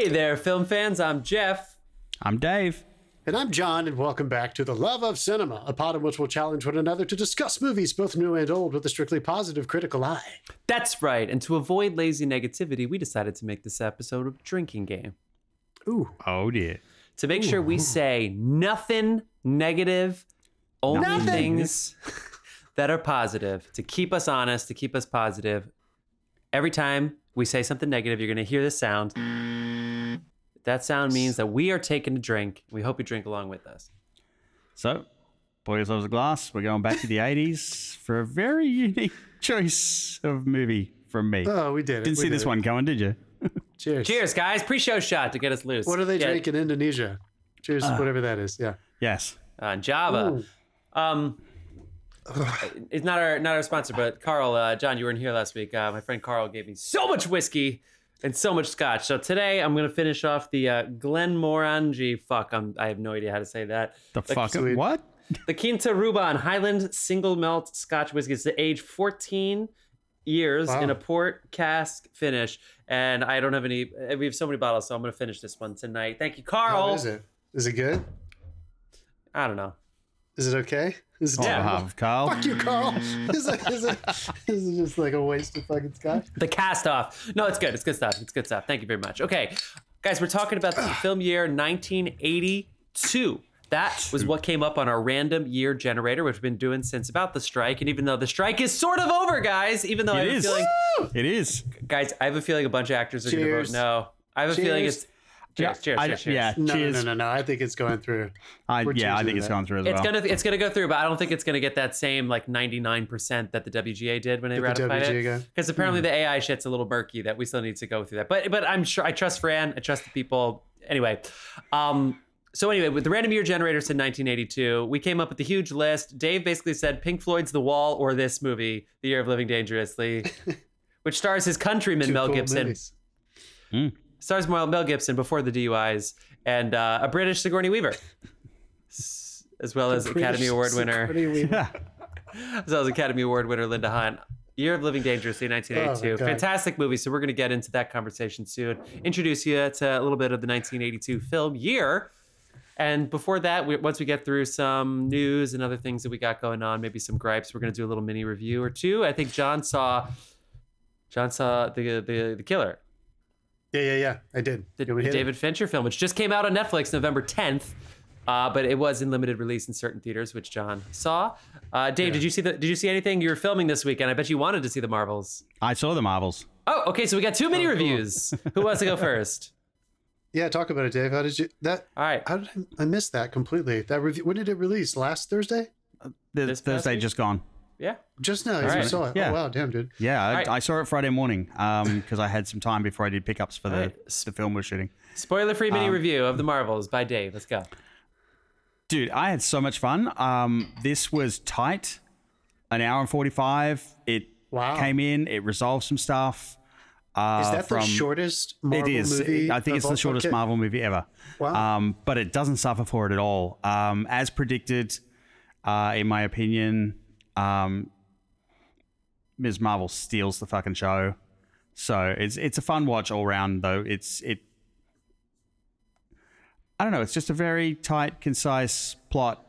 Hey there, film fans. I'm Jeff. I'm Dave. And I'm John, and welcome back to The Love of Cinema, a pod in which we'll challenge one another to discuss movies, both new and old, with a strictly positive critical eye. That's right. And to avoid lazy negativity, we decided to make this episode a drinking game. Ooh. Oh dear. To make sure we say nothing negative, only Nothing. things that are positive to keep us honest, to keep us positive. Every time we say something negative, you're going to hear this sound. That sound means that we are taking a drink. We hope you drink along with us. So, pour yourselves a glass. We're going back to the 80s for a very unique choice of movie from me. Oh, we did it. Didn't we see did this it. one coming, did you? Cheers. Cheers, guys. Pre show shot to get us loose. What do they Yeah, drink in Indonesia? Cheers, whatever that is. Yeah. Yes. Uh, Java. Um, it's not our not our sponsor, but Carl, uh, John, you weren't here last week. Uh, my friend Carl gave me so much whiskey and so much scotch. So today I'm gonna finish off the uh, Glenmorangie. Fuck, I'm, I have no idea how to say that. The fuck? sweet. What? The Quinta Ruban Highland Single Malt Scotch Whiskey. It's the age 14 years Wow. in a port cask finish, and I don't have any. We have so many bottles, so I'm gonna finish this one tonight. Thank you, Carl. How is it? Is it good? I don't know. Is it okay? Is it On terrible? behalf of Carl. Fuck you, Carl. is, it, is, it, is it just like a waste of fucking scotch? The cast off. No, it's good. It's good stuff. It's good stuff. Thank you very much. Okay, guys, we're talking about the film year 1982. That was what came up on our random year generator, which we've been doing since about the strike. And even though the strike is sort of over, guys, even though I It have is. a feeling, It is. guys, I have a feeling a bunch of actors are going to vote no. I have a feeling Cheers. it's cheers, cheers, I- cheers, cheers. Yeah. No, cheers. no, no, no, no. I think it's going through. I, We're yeah, I think it's that. gone through as It's well. gonna it's gonna go through, but I don't think it's gonna get that same like 99% that the WGA did when they the ratified WGA it. guy. Because apparently the AI shit's a little murky that we still need to go through that. But but I'm sure I trust Fran. I trust the people. Anyway, um, so anyway, with the random year generator said 1982, we came up with the huge list. Dave basically said Pink Floyd's The Wall or this movie, The Year of Living Dangerously, which stars his countryman Two Mel cool Gibson. movies. Stars Mel Mel Gibson before the DUIs and uh, a British Sigourney Weaver, S- as well as Academy Award winner, Sigourney Weaver. Yeah. as well as Academy Award winner Linda Hunt. Year of Living Dangerously, 1982. Oh. Fantastic movie. So we're going to get into that conversation soon. Introduce you to a little bit of the 1982 film year. And before that, we, once we get through some news and other things that we got going on, maybe some gripes, we're going to do a little mini review or two. I think John saw John saw the the, the killer, Yeah, yeah, yeah. I did. the, You want the to hit it? David Fincher film, which just came out on Netflix November 10th. Uh, but it was in limited release in certain theaters, which John saw. Uh, Dave, did you see the? Did you see anything? You were filming this weekend. I bet you wanted to see the Marvels. I saw the Marvels. Oh, okay. So we got two mini cool. reviews. Who wants to go first? Yeah, talk about it, Dave. How did you that? All right. How did I, I miss that completely? That review. When did it release? Last Thursday? The This past Thursday week? just gone. Yeah. Just now. right. You saw it. Yeah. Oh wow, damn, dude. Yeah, I, right. I saw it Friday morning because I had some time before I did pickups for the, right. the film we're shooting. Spoiler-free mini review of the Marvels by Dave. Let's go. Dude, I had so much fun. Um, this was tight, an hour and 45. It Wow. came in, it resolved some stuff. Uh, Is that from, the shortest Marvel It is. movie? I think it's the shortest okay. Marvel movie ever. Wow. Um, but it doesn't suffer for it at all. Um, as predicted, uh, in my opinion, um, Ms. Marvel steals the fucking show. So it's it's a fun watch all round though. It's it. I don't know. It's just a very tight, concise plot,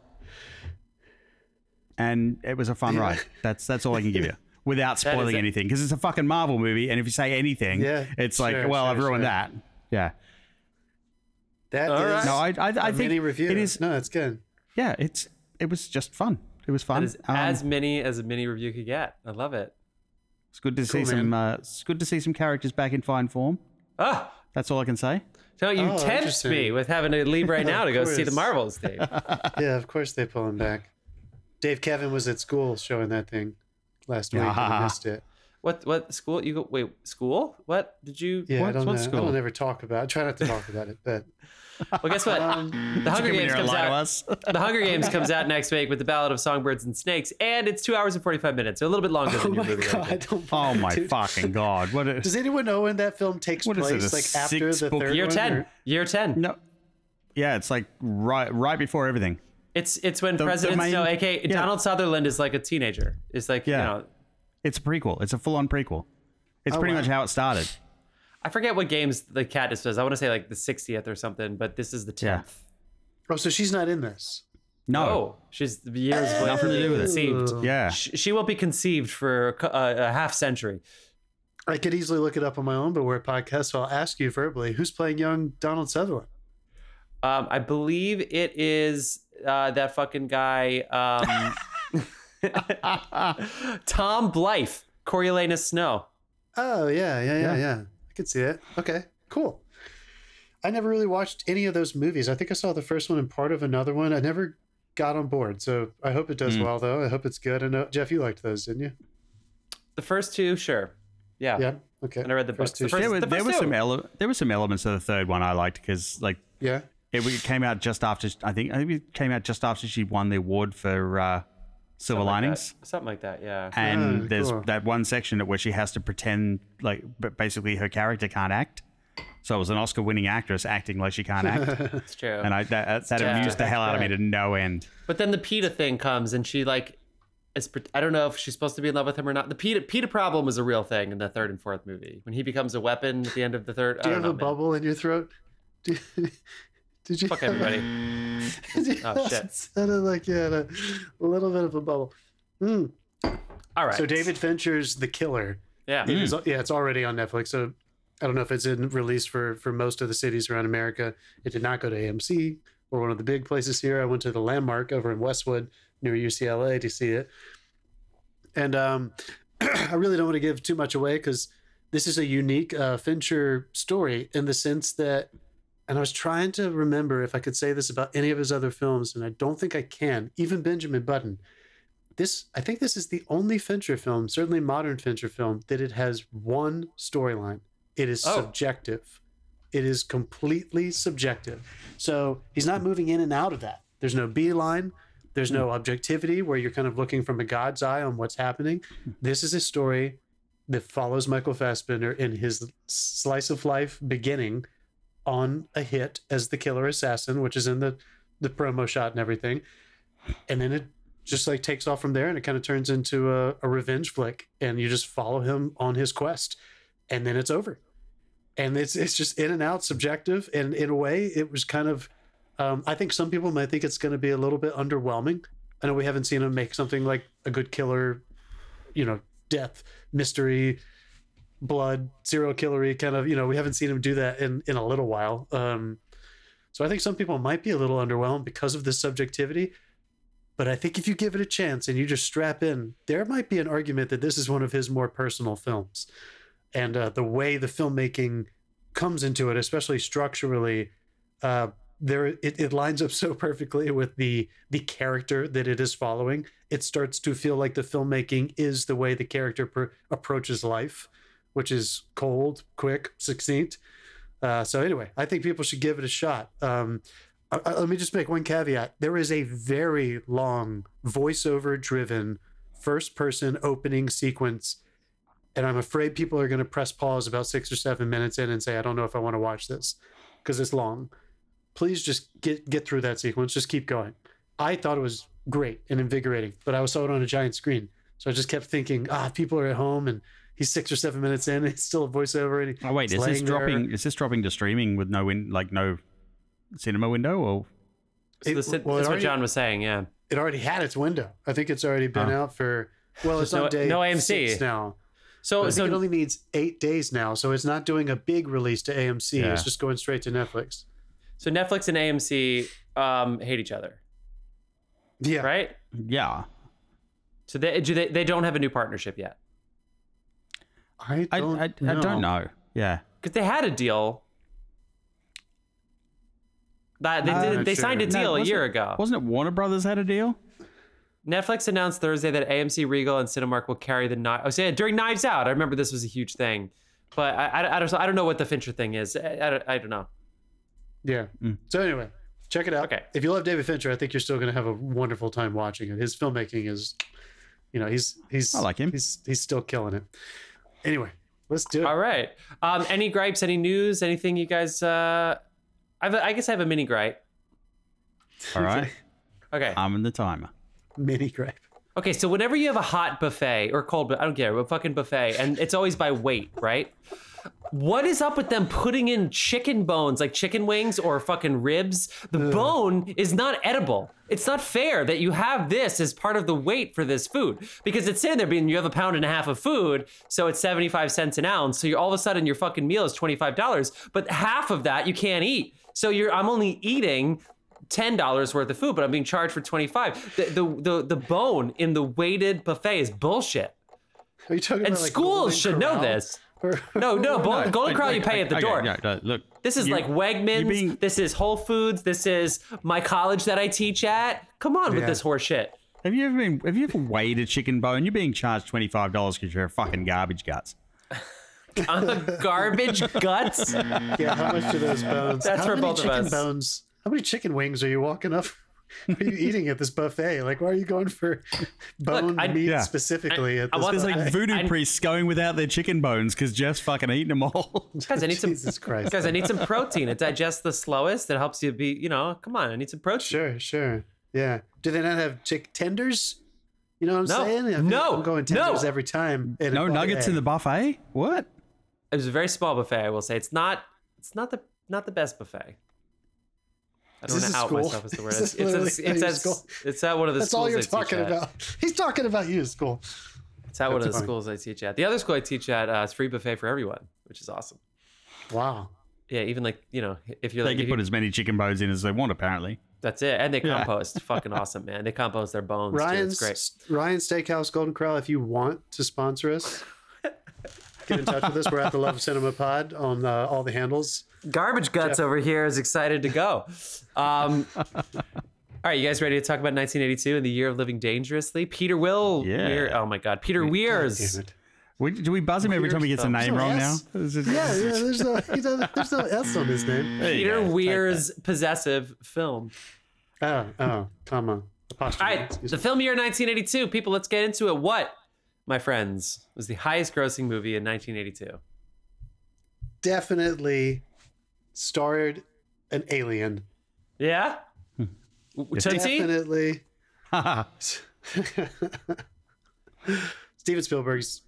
and it was a fun ride. That's that's all I can give you without spoiling anything because it's a fucking Marvel movie, and if you say anything, Yeah, it's like, well, sure, I've ruined sure. that. Yeah. That All is right. No, I I, I a think mini review. it is. No, it's good. Yeah, it's it was just fun. It was fun. That is Um, as many as a mini review could get. I love it. it's good to see Cool, some. Uh, it's good to see some characters back in fine form. Ah, That's all I can say. so you Oh, tempt me with having to leave right now to go see the. Marvels, Dave. Yeah, of course they pull him back. Dave Kevin was at school showing that thing last week. and I missed it. What what school you go? Wait, school? What did you? Yeah, I don't what know. I don't ever talk about. I try not to talk about it, but Well, guess what? Um, the Hunger Games comes out. The Hunger Games comes out next week with the Ballad of Songbirds and Snakes, and it's two hours and forty five minutes, so a little bit longer oh than your my movie. god, rating. Oh my Dude. fucking god! What? Does anyone know when that film takes What is it, place? a like after six the book- third Year one, ten. or- Year ten. no. Yeah, it's like right right before everything. It's it's when the President main- Snow, aka yeah. Donald Sutherland, is like a teenager. It's like Yeah. you know. It's a prequel. It's a full on prequel. It's Oh, pretty wow. much how it started. I forget what games the Katniss does. I want to say like the 60th or something, but this is the 10th. Yeah. Oh, so she's not in this. No. Oh, she's years away Nothing from to do with it. conceived. Yeah. She, she won't be conceived for a, uh, a half century. I could easily look it up on my own, but we're a podcast, so I'll ask you verbally: Who's playing young Donald Sutherland? Um, I believe it is uh, that fucking guy, um, Tom Blythe, Coriolanus Snow. Oh yeah, yeah, yeah, Yeah. Yeah. I could see it. Okay, cool. I never really watched any of those movies. I think I saw the first one and part of another one. I never got on board, so I hope it does Mm. well. Though I hope it's good. I know Jeff, you liked those, didn't you? The first two, sure. Yeah. Yeah. Okay. And I read the First books. two The first, there were, the there were some ele- there were some elements of the third one I liked because like Yeah. it, it came out just after I think I think it came out just after she won the award for uh, Silver Something Linings. that. Something like that, yeah. Hmm. and Oh, there's cool. that one section where she has to pretend like but basically her character can't act so it was an oscar winning actress acting like she can't act That's true. and i that, that Yeah. amused the hell out of me to no end But then the Peeta thing comes, and she like, is, I don't know if she's supposed to be in love with him or not. The Peeta Peeta problem is a real thing in the third and fourth movie when he becomes a weapon at the end of the third. Do you I have don't a man. bubble in your throat? Do- Did you? Fuck everybody. Did you Oh, shit. It sounded like you had a, a little bit of a bubble. Hmm. All right. So David Fincher's The Killer. Yeah. It is, yeah, it's already on Netflix. So I don't know if it's in release for for most of the cities around America. It did not go to AMC or one of the big places here. I went to the Landmark over in Westwood near UCLA to see it. And um, I really don't want to give too much away because this is a unique uh, Fincher story in the sense that, and I was trying to remember if I could say this about any of his other films, and I don't think I can. Even Benjamin Button. This, I think, this is the only Fincher film, certainly modern Fincher film, that it has one storyline. It is Oh. subjective. It is completely subjective. So he's not moving in and out of that. There's no B line. There's no hmm. objectivity where you're kind of looking from a God's eye on what's happening. Hmm. This is a story that follows Michael Fassbender in his slice of life beginning on a hit as the killer assassin, which is in the the promo shot and everything. And then it just like takes off from there and it kind of turns into a, a revenge flick and you just follow him on his quest. And then it's over. And it's it's just in and out subjective. And in a way it was kind of um, i think some people might think it's going to be a little bit underwhelming. I know we haven't seen him make something like a good killer you know death mystery blood serial killery kind of you know we haven't seen him do that in in a little while um so i think some people might be a little underwhelmed because of this subjectivity but I think if you give it a chance and you just strap in, there might be an argument that this is one of his more personal films. And uh, the way the filmmaking comes into it, especially structurally, uh, there it, it lines up so perfectly with the the character that it is following. It starts to feel like the filmmaking is the way the character per- approaches life, which is cold, quick, succinct. Uh, so anyway, I think people should give it a shot. Um, uh, uh, let me just make one caveat. There is a very long voiceover driven first person opening sequence. And I'm afraid people are going to press pause about six or seven minutes in and say, I don't know if I want to watch this because it's long. Please just get, get through that sequence. Just keep going. I thought it was great and invigorating, but I saw it on a giant screen. So I just kept thinking, ah, people are at home and he's six or seven minutes in. It's still a voiceover. And oh wait is this there. dropping is this dropping to streaming with no win like no cinema window or So It- this, well, that's what already- John was saying, yeah. it already had its window. I think it's already been Oh. out for well, it's no- on day no AMC. six now. So, I so it only needs eight days now, so it's not doing a big release to AMC. Yeah. It's just going straight to Netflix. so Netflix and AMC um, hate each other, Yeah, right? yeah So they do they, they don't have a new partnership yet I I, don't, I, I don't know yeah because they had a deal. That they, did, not they signed a sure. No, deal a year it- ago. wasn't it warner brothers had a deal Netflix announced Thursday that AMC, Regal, and Cinemark will carry the knife. Oh, so yeah, during Knives Out. I remember this was a huge thing, but I, I, I don't I don't know what the Fincher thing is. I, I, don't, I don't know. Yeah. Mm. So anyway, check it out. Okay. If you love David Fincher, I think you're still going to have a wonderful time watching it. His filmmaking is, you know, he's he's I like him. He's he's still killing it. Anyway, let's do it. All right. Um, any gripes? Any news? Anything you guys? Uh, I've, I guess I have a mini gripe. all right Okay. i'm in the timer Mini gripe. Okay, so whenever you have a hot buffet or cold, bu- I don't care, a fucking buffet, and it's always by weight, right? What is up with them putting in chicken bones, like chicken wings or fucking ribs? The bone is not edible. It's not fair that you have this as part of the weight for this food because it's sitting there being you have a pound and a half of food, so it's 75 cents an ounce. So you're all of a sudden your fucking meal is $25, but half of that you can't eat. So you're I'm only eating ten dollars worth of food, but I'm being charged for twenty five. The, the the the bone in the weighted buffet is bullshit. Are you talking And about like schools should know this. Or- No, no, Bo- Golden Wait, Corral wait, you pay at the okay, door. yeah, no, look, This is you- like Wegmans. being- This is Whole Foods. This is my college that I teach at. Come on with this horseshit. Have you ever been? Have you ever weighed a chicken bone? You're being charged twenty five dollars because you're a fucking garbage guts. I'm a garbage guts. Yeah, how much do those bones? That's how for many both of chicken us. bones? How many chicken wings are you walking up? What are you eating at this buffet? Like, why are you going for bone I- meat Yeah. specifically at this want- There's like voodoo I- priests going without their chicken bones because Jeff's fucking eating them all. Guys, I need some. Jesus Christ. Guys, I need some protein. It digests the slowest. It helps you be. You know, come on. I need some protein. Sure, sure. Yeah. Do they not have chick tenders? You know what I'm No. saying? I No. I'm going No. tenders every time. no nuggets in the buffet. What? It was a very small buffet. I will say it's not. It's not the not the best buffet. I don't Is want to out school? myself as the word. It's, it's, it's, at it's, at, school? it's at one of the That's schools all you're I teach talking at. about. He's talking about you, school. It's at one of the funny. schools I teach at. The other school I teach at uh, is free buffet for everyone, which is awesome. Wow. Yeah, even like you know, if you're They like, can if put you- as many chicken bones in as they want, apparently. that's it, and they Yeah. compost. Fucking awesome, man. They compost their bones. too. Ryan's It's great. Ryan Steakhouse Golden Corral. If you want to sponsor us, get in touch with us. We're at the Love Cinema Pod on uh, all the handles. Garbage guts over here is excited to go. Um, all right, you guys ready to talk about 1982 and the year of living dangerously? Peter Will. Yeah. Weir- oh my God, Peter Weirs. Damn it. We, do we buzz him every time he gets a name wrong No now? S. Is it- Yeah, yeah. There's no, there's no S on his name. Peter go. Weir's possessive film. Oh, oh, comma, apostrophe. right, Excuse the me. film year 1982. People, let's get into it. What, my friends, was the highest grossing movie in 1982? definitely starred an alien. Yeah? Hmm. Tootsie? Definitely Steven Spielberg's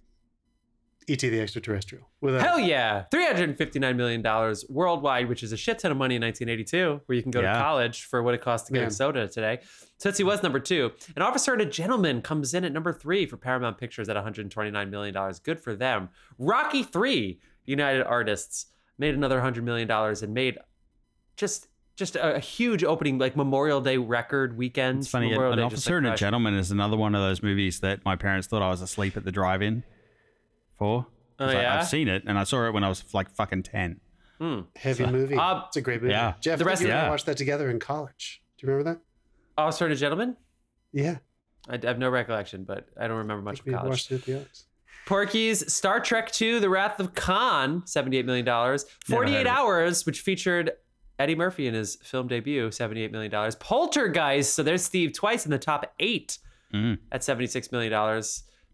E.T. the Extraterrestrial. With a, Hell yeah. $359 million worldwide, which is a shit ton of money in 1982, where you can go to college for what it costs to get Man. a soda today. Tootsie was number two. An Officer and a Gentleman comes in at number three for Paramount Pictures at $129 million. Good for them. Rocky 3, United Artists, made another $100 million and made just just a, a huge opening, like Memorial Day record weekend. It's funny. Memorial An Day just, Officer like, and a. Gentleman is another one of those movies that my parents thought I was asleep at the drive-in for. Oh, 'Cause I- yeah? I've seen it, and I saw it when I was like fucking ten. heavy movie. Uh, it's a great movie. yeah. Jeff, The rest you of- and I watched that together in college. Do you remember that? Officer and a Gentleman? Yeah. I I have no recollection, but I don't remember much We of college. watched it at the Oaks. Porky's Star Trek II: The Wrath of Khan, $78 million. 48 heard. Hours, which featured Eddie Murphy in his film debut, $78 million. Poltergeist, so there's Steve twice in the top eight Mm. at $76 million.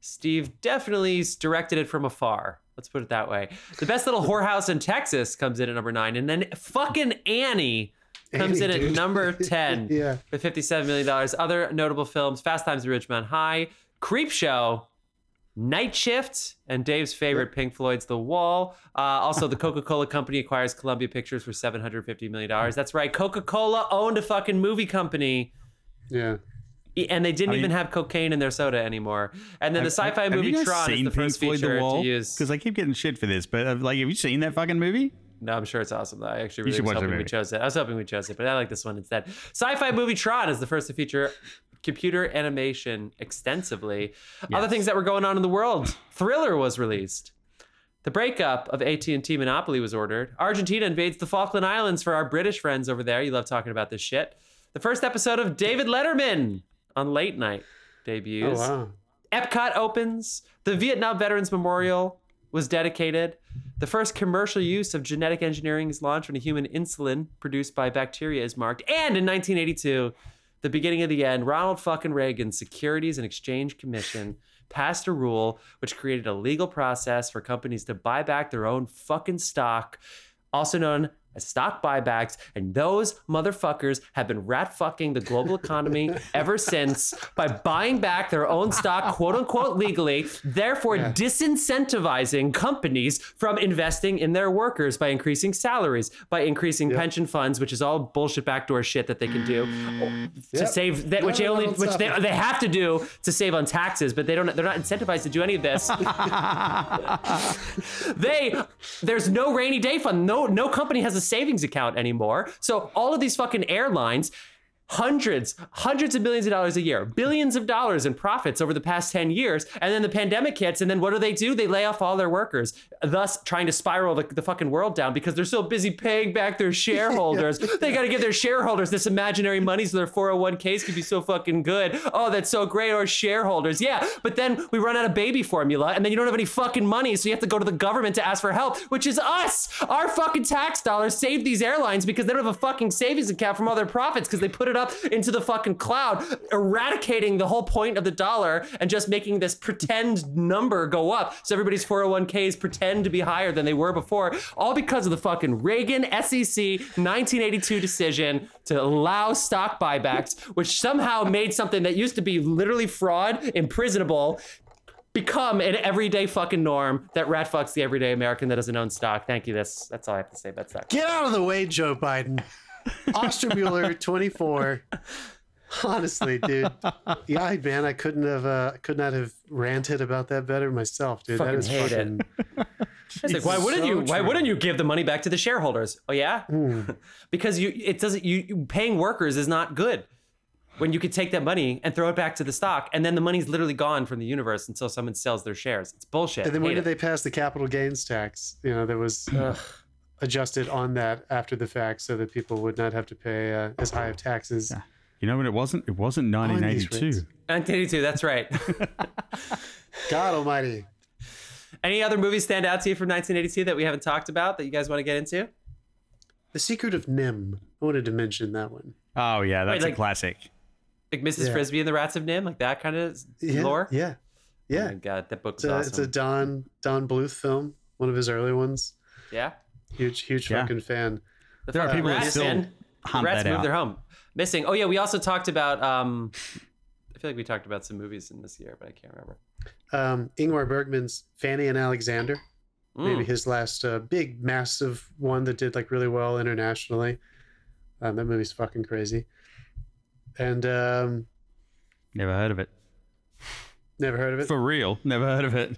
Steve definitely directed it from afar. Let's put it that way. The Best Little Whorehouse in Texas comes in at number nine. And then fucking Annie comes Annie, in at number 10 Yeah. with $57 million. Other notable films Fast Times at Ridgemont High, Creepshow, Night Shift, and Dave's favorite Pink Floyd's The Wall. Uh, also, the Coca Cola Company acquires Columbia Pictures for $750 million. That's right. Coca Cola owned a fucking movie company. Yeah. And they didn't I mean- even have cocaine in their soda anymore. And then the sci fi Have movie you Tron is seen the first Pink Floyd feature The Wall? to use. Because I keep getting shit for this, but uh, like, have you seen that fucking movie? No, I'm sure it's awesome though. I actually really should was hoping we chose it. I was hoping we chose it, but I like this one instead. Sci-fi movie Tron is the first to feature computer animation extensively. Other things that were going on in the world. Thriller was released. The breakup of AT&T Monopoly was ordered. Argentina invades the Falkland Islands for our British friends over there. You love talking about this shit. The first episode of David Letterman on Late Night Oh, debuts. wow. Epcot opens. The Vietnam Veterans Memorial was dedicated. The first commercial use of genetic engineering is launched when a human insulin produced by bacteria is marked. And in 1982, the beginning of the end, Ronald fucking Reagan's Securities and Exchange Commission passed a rule which created a legal process for companies to buy back their own fucking stock, also known as stock buybacks, and those motherfuckers have been rat fucking the global economy ever since by buying back their own stock, quote unquote, legally, therefore disincentivizing companies from investing in their workers by increasing salaries, by increasing pension funds, which is all bullshit backdoor shit that they can do to Yep. save that, No, which they only, which they, they have to do to save on taxes, but they don't. They're not incentivized to do any of this. they there's no rainy day fund. No no company has a savings account anymore. So all of these fucking airlines hundreds hundreds of millions of dollars a year billions of dollars in profits over the past 10 years and then the pandemic hits and then what do they do? They lay off all their workers thus trying to spiral the, the fucking world down because they're so busy paying back their shareholders. They got to give their shareholders this imaginary money so their 401ks can be so fucking good. Oh that's so great or shareholders. Yeah but then we run out of baby formula and then you don't have any fucking money so you have to go to the government to ask for help which is us. Our fucking tax dollars save these airlines because they don't have a fucking savings account from all their profits because they put it up into the fucking cloud eradicating the whole point of the dollar and just making this pretend number go up so everybody's 401ks pretend to be higher than they were before all because of the fucking Reagan SEC 1982 decision to allow stock buybacks which somehow made something that used to be literally fraud imprisonable become an everyday fucking norm that rat fucks the everyday American that doesn't own stock. Thank you. That's that's all I have to say about stock. Get out of the way, Joe Biden. Ostermuller, 24. Honestly, dude. Yeah, man, I couldn't have uh, could not have ranted about that better myself, dude. Fucking that is hate it. fucking It's like, why wouldn't so you? Why true. wouldn't you give the money back to the shareholders? Oh yeah, because you it doesn't. You, you paying workers is not good. When you could take that money and throw it back to the stock, and then the money's literally gone from the universe until someone sells their shares. It's bullshit. And then when Hate did it. they pass the capital gains tax? You know, there was adjusted on that after the fact so that people would not have to pay uh, as high of taxes. You know what it wasn't? It wasn't 1982. 1982. That's right. God almighty. Any other movies stand out to you from 1982 that we haven't talked about that you guys want to get into? The Secret of NIMH. I wanted to mention that one. Oh yeah, that's like- a classic. Like Mrs. Yeah. Frisby and the Rats of NIMH, like that kind of Yeah, lore. Yeah. Oh Yeah. my god, that book's It's a, awesome. it's a Don Don Bluth film, one of his early ones. yeah. Huge, huge Yeah. fucking fan. The There are fucking people that rats, still man. The hunt rats that moved out. their home. Missing. Oh yeah, we also talked about. um I feel like we talked about some movies in this year, but I can't remember. Um, Ingmar Bergman's Fanny and Alexander, maybe Mm. his last uh, big, massive one that did like really well internationally. Um, that movie's fucking crazy. And um, Never heard of it. never heard of it. For real, never heard of it.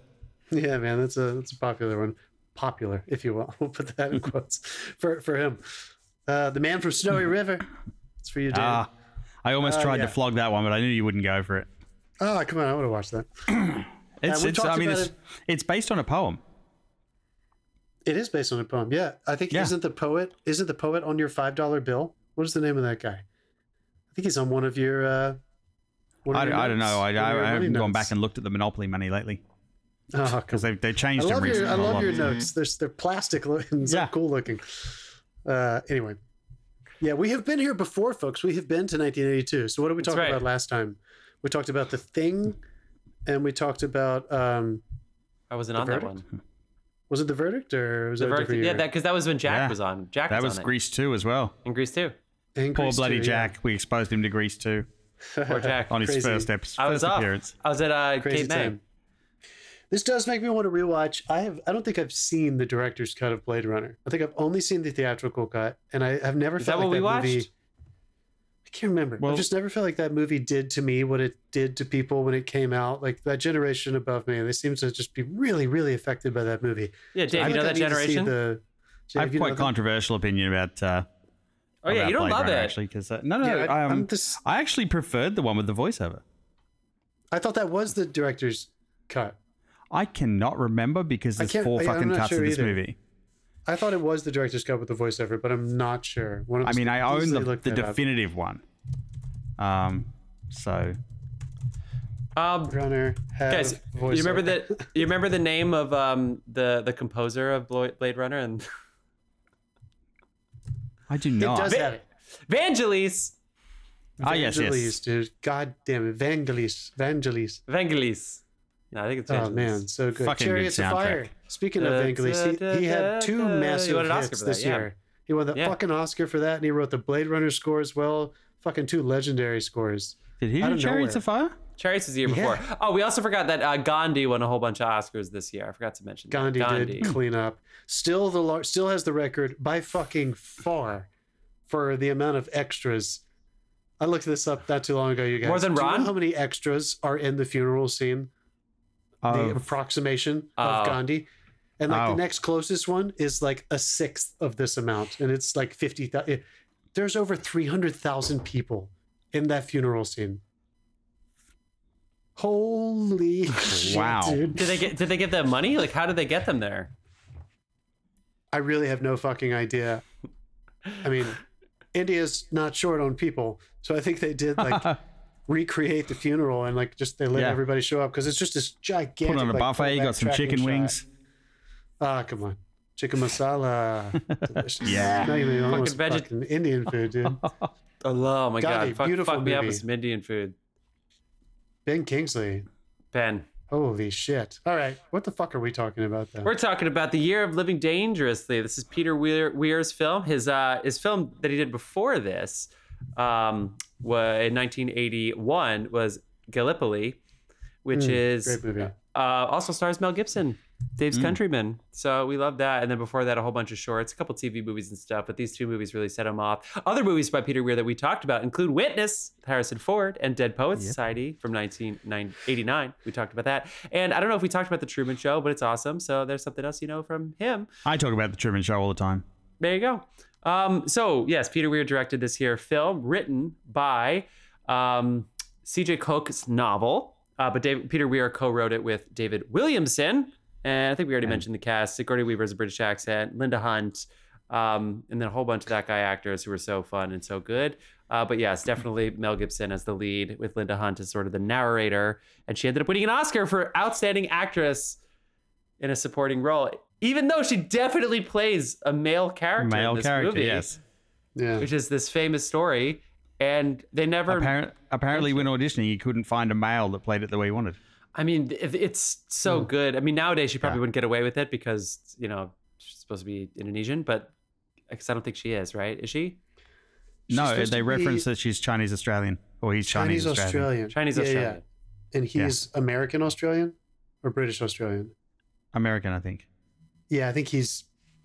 Yeah, man, that's a that's a popular one. Popular, if you will. We'll put that in quotes for for him. Uh, the Man from Snowy River. It's for you, Dan. Ah, I almost Oh, tried yeah. to flog that one, but I knew you wouldn't go for it. oh, come on, I would have watched that. It's, we it's I mean, it's, it- it's based on a poem. It is based on a poem. Yeah, I think Yeah. isn't the poet isn't the poet on your five dollar bill? What is the name of that guy? I think he's on one of your. Uh, I, I don't know. I, one of your I, I haven't gone notes. back and looked at the Monopoly money lately Oh, come because they they I changed them love your recently. I a love lot. your notes. They're they're plastic looking, so Yeah. cool looking. Uh, anyway, yeah, we have been here before, folks. We have been to 1982. So what did we talk right. about last time? We talked about the thing, and we talked about um, I wasn't on that one. was it the verdict or was The it a verdict, yeah, year? that because that was when Jack Yeah. was on. Jack was on. That was, was on Grease 2 as well. it. in Grease too. And Poor Grease bloody too, yeah. Jack. We exposed him to Grease too. Poor Jack. on his first episode. I was first off. appearance. I was at uh, Crazy Cape May. time. This does make me want to rewatch. I have. I don't think I've seen the director's cut of Blade Runner. I think I've only seen the theatrical cut, and I have never Is felt that like what that we movie. watched? I can't remember. Well- I've just never felt like that movie did to me what it did to people when it came out. Like that generation above me, they seem to just be really, really affected by that movie. Yeah, Dave, I you know that need to see generation? The, I have Dave, you know quite that? controversial opinion about. Uh, oh yeah, about you don't Blade love Runner, it. actually because uh, no, no, Yeah, I, I, um, I'm this, I actually preferred the one with the voiceover. I thought that was the director's cut. I cannot remember because there's four I- fucking cuts sure of this either. movie. I thought it was the director's cut with the voiceover, but I'm not sure. One of I mean, I own easily the, the that up. definitive one. Um, so Um, Runner have guys, voiceover. you remember that? You remember the name of um the the composer of Blade Runner and I do It not. does have it. Vangelis. Ah, yes, Vangelis, yes. dude. God damn it. Vangelis. Vangelis. Vangelis. No, I think it's Vangelis. Oh, man. So good. Fucking good Chariots of. Fire. Speaking of Da, Vangelis, he, he had two massive won an Oscar hits that, this yeah. year. He won the Yeah. fucking Oscar for that, and he wrote the Blade Runner score as well. Fucking two legendary scores. Did he Out do of Chariots nowhere. of Fire? Chariots was the year Yeah. before. Oh, we also forgot that uh, Gandhi won a whole bunch of Oscars this year. I forgot to mention that. Gandhi, Gandhi. did clean up. Still the lar- still has the record by fucking far for the amount of extras. I looked this up not too long ago, you guys. More than Do you know Ron? how many extras are in the funeral scene? The Of- approximation of oh. Gandhi. And like Oh. the next closest one is like a sixth of this amount, and it's like fifty thousand. There's over three hundred thousand people in that funeral scene. Holy shit, Wow. dude! Did they get? Did they get them money? Like, how did they get them there? I really have no fucking idea. I mean, India's not short on people, so I think they did like recreate the funeral and like just they let Yeah. everybody show up because it's just this gigantic. Put on a like, buffet, you got some chicken shot. wings. Ah, come on. Chicken masala. Delicious. Yeah. Not even almost veggie- fucking Indian food, dude. Oh my Gandhi, god! Fuck, beautiful fuck me up with some Indian food. Ben Kingsley. Ben, Holy shit. All right. What the fuck are we talking about though? we're talking about the year of living dangerously. This is Peter Weir, Weir's film. His uh, his film that he did before this, um, wa in 1981 was Gallipoli, which Hmm, is Great movie. uh, also stars Mel Gibson, Dave's Mm. Countryman. So we love that. And then before that, a whole bunch of shorts, a couple TV movies and stuff. But these two movies really set him off. Other movies by Peter Weir that we talked about include Witness, Harrison Ford, and Dead Poets Society from 1989. We talked about that. And I don't know if we talked about The Truman Show, but it's awesome. So there's something else you know from him. I talk about the Truman Show all the time. There you go. Um, so yes, Peter Weir directed this here film written by um, C.J. Koch's novel, uh, but David, Peter Weir co-wrote it with David Williamson, and I think we already mentioned the cast: Sigourney Weaver has a British accent, Linda Hunt, um, and then a whole bunch of that guy actors who were so fun and so good. Uh, but yes, definitely Mel Gibson as the lead, with Linda Hunt as sort of the narrator, and she ended up winning an Oscar for Outstanding Actress in a supporting role, even though she definitely plays a male character Male in this character, movie, yes. Yeah. which is this famous story, and they never. Apparent, apparently, when auditioning, he couldn't find a male that played it the way he wanted. I mean, it's so hmm. good. I mean, nowadays she probably Yeah. wouldn't get away with it because you know she's supposed to be Indonesian, but because I don't think she is, right? Is she She's no, they reference that she's Chinese Australian, or he's Chinese, Chinese Australian. Australian. Chinese Yeah, yeah. And he's American Australian or British Australian? American, I think. Yeah, I think he's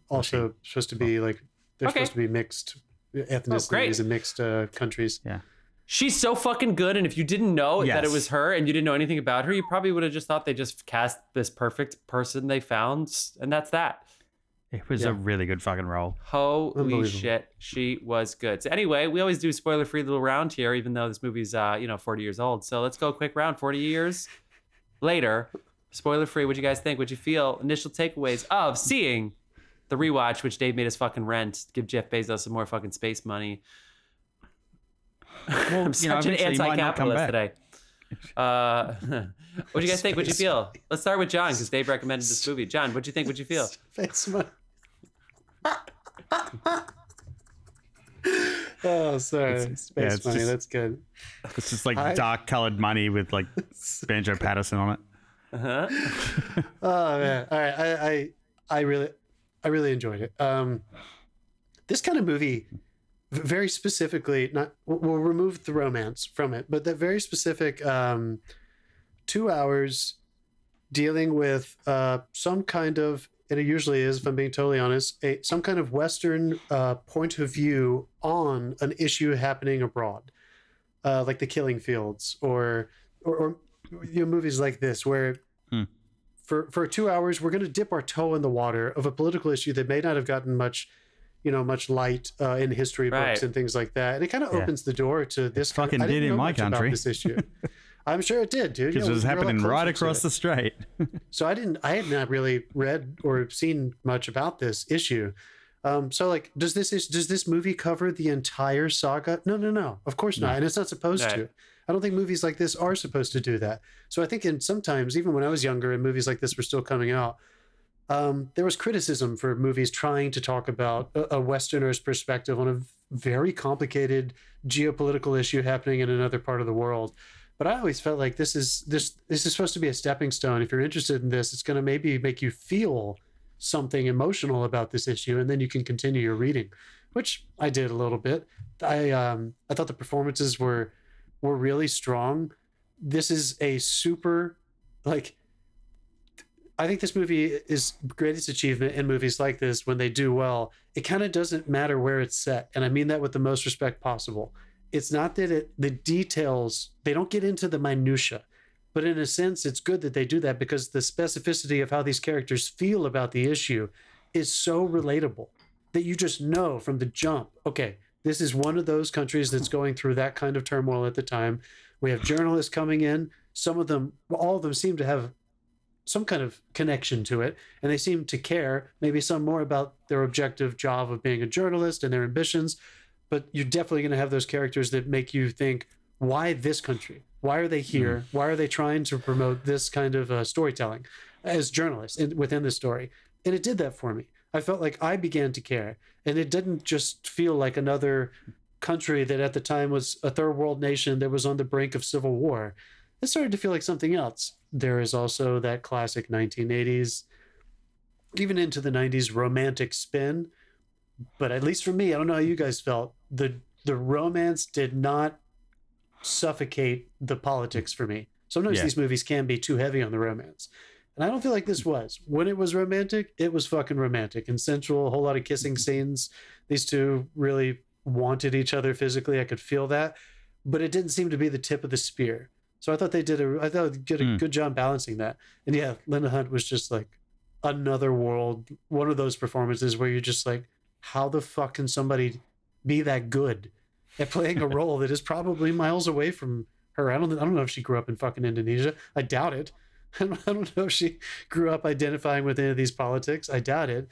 also supposed to be like they're Okay. supposed to be mixed ethnicities great. and mixed uh, countries. Yeah. She's so fucking good, and if you didn't know that it Yes. was her and you didn't know anything about her, you probably would have just thought they just cast this perfect person they found, and that's that. It was Yeah. a really good fucking role. Holy Unbelievable. shit, she was good. So anyway, we always do spoiler free little round here, even though this movie's uh, you know, 40 years old. So let's go quick round. 40 years later, spoiler free. What'd you guys think? What'd you feel? Initial takeaways of seeing the rewatch, which Dave made us fucking rent, give Jeff Bezos some more fucking space money. Well, I'm such an eventually he might not come anti-capitalist today. Uh, what'd you guys think? What'd you feel? Let's start with John because Dave recommended this movie. John, what'd you think? What'd you feel? Face money. oh, sorry. Space yeah, it's money. just- That's good. It's just like I- dark colored money with like Banjo Paterson on it. Uh-huh. Oh man! All right, I, I, I really, I really enjoyed it. Um, this kind of movie, very specifically, not we'll remove the romance from it, but that very specific, um, two hours dealing with uh, some kind of, and it usually is, if I'm being totally honest, a some kind of Western uh, point of view on an issue happening abroad, uh, like the Killing Fields, or or, or you know, movies like this where for for two hours we're going to dip our toe in the water of a political issue that may not have gotten much you know much light uh, in history books Right. and things like that. And it kind of Yeah. opens the door to this kind fucking I didn't in my country. this issue. I'm sure it did dude. Because Yeah, it was we're a lot happening right across the strait. so i didn't i had not really read or seen much about this issue. Um, so like does this is does this movie cover the entire saga? No no no. Of course not. And it's not supposed Right. to i don't think movies like this are supposed to do that. So i think in sometimes even when i was younger and movies like this were still coming out um, there was criticism for movies trying to talk about a, a westerner's perspective on a very complicated geopolitical issue happening in another part of the world. But i always felt like this is this this is supposed to be a stepping stone. If you're interested in this it's going to maybe make you feel something emotional about this issue and then you can continue your reading which I did a little bit. I um I thought the performances were were really strong. This is a super like I think this movie is greatest achievement in movies like this when they do well. It kind of doesn't matter where it's set, and I mean that with the most respect possible. It's not that it the details they don't get into the minutia, but in a sense, it's good that they do that because the specificity of how these characters feel about the issue is so relatable that you just know from the jump. Okay, this is one of those countries that's going through that kind of turmoil at the time. We have journalists coming in. Some of them, all of them, seem to have some kind of connection to it and they seem to care maybe some more about their objective job of being a journalist and their ambitions but you're definitely going to have those characters that make you think why this country? Why are they here? Why are they trying to promote this kind of uh, storytelling as journalists in, within the story? And it did that for me i felt like i began to care and it didn't just feel like another country that at the time was a third world nation that was on the brink of civil war it started to feel like something else. There is also that classic 1980s, even into the 90s romantic spin. But at least for me, I don't know how you guys felt. The the romance did not suffocate the politics for me. Sometimes Yeah. these movies can be too heavy on the romance. And I don't feel like this was. When it was romantic, it was fucking romantic and sensual, a whole lot of kissing scenes. These two really wanted each other physically. I could feel that. But it didn't seem to be the tip of the spear. So I thought they did a I thought they did a Mm. good job balancing that. And yeah, Linda Hunt was just like another world, one of those performances where you're just like, how the fuck can somebody be that good at playing a role that is probably miles away from her? I don't I don't know if she grew up in fucking Indonesia. I doubt it. I don't, I don't know if she grew up identifying with any of these politics. I doubt it.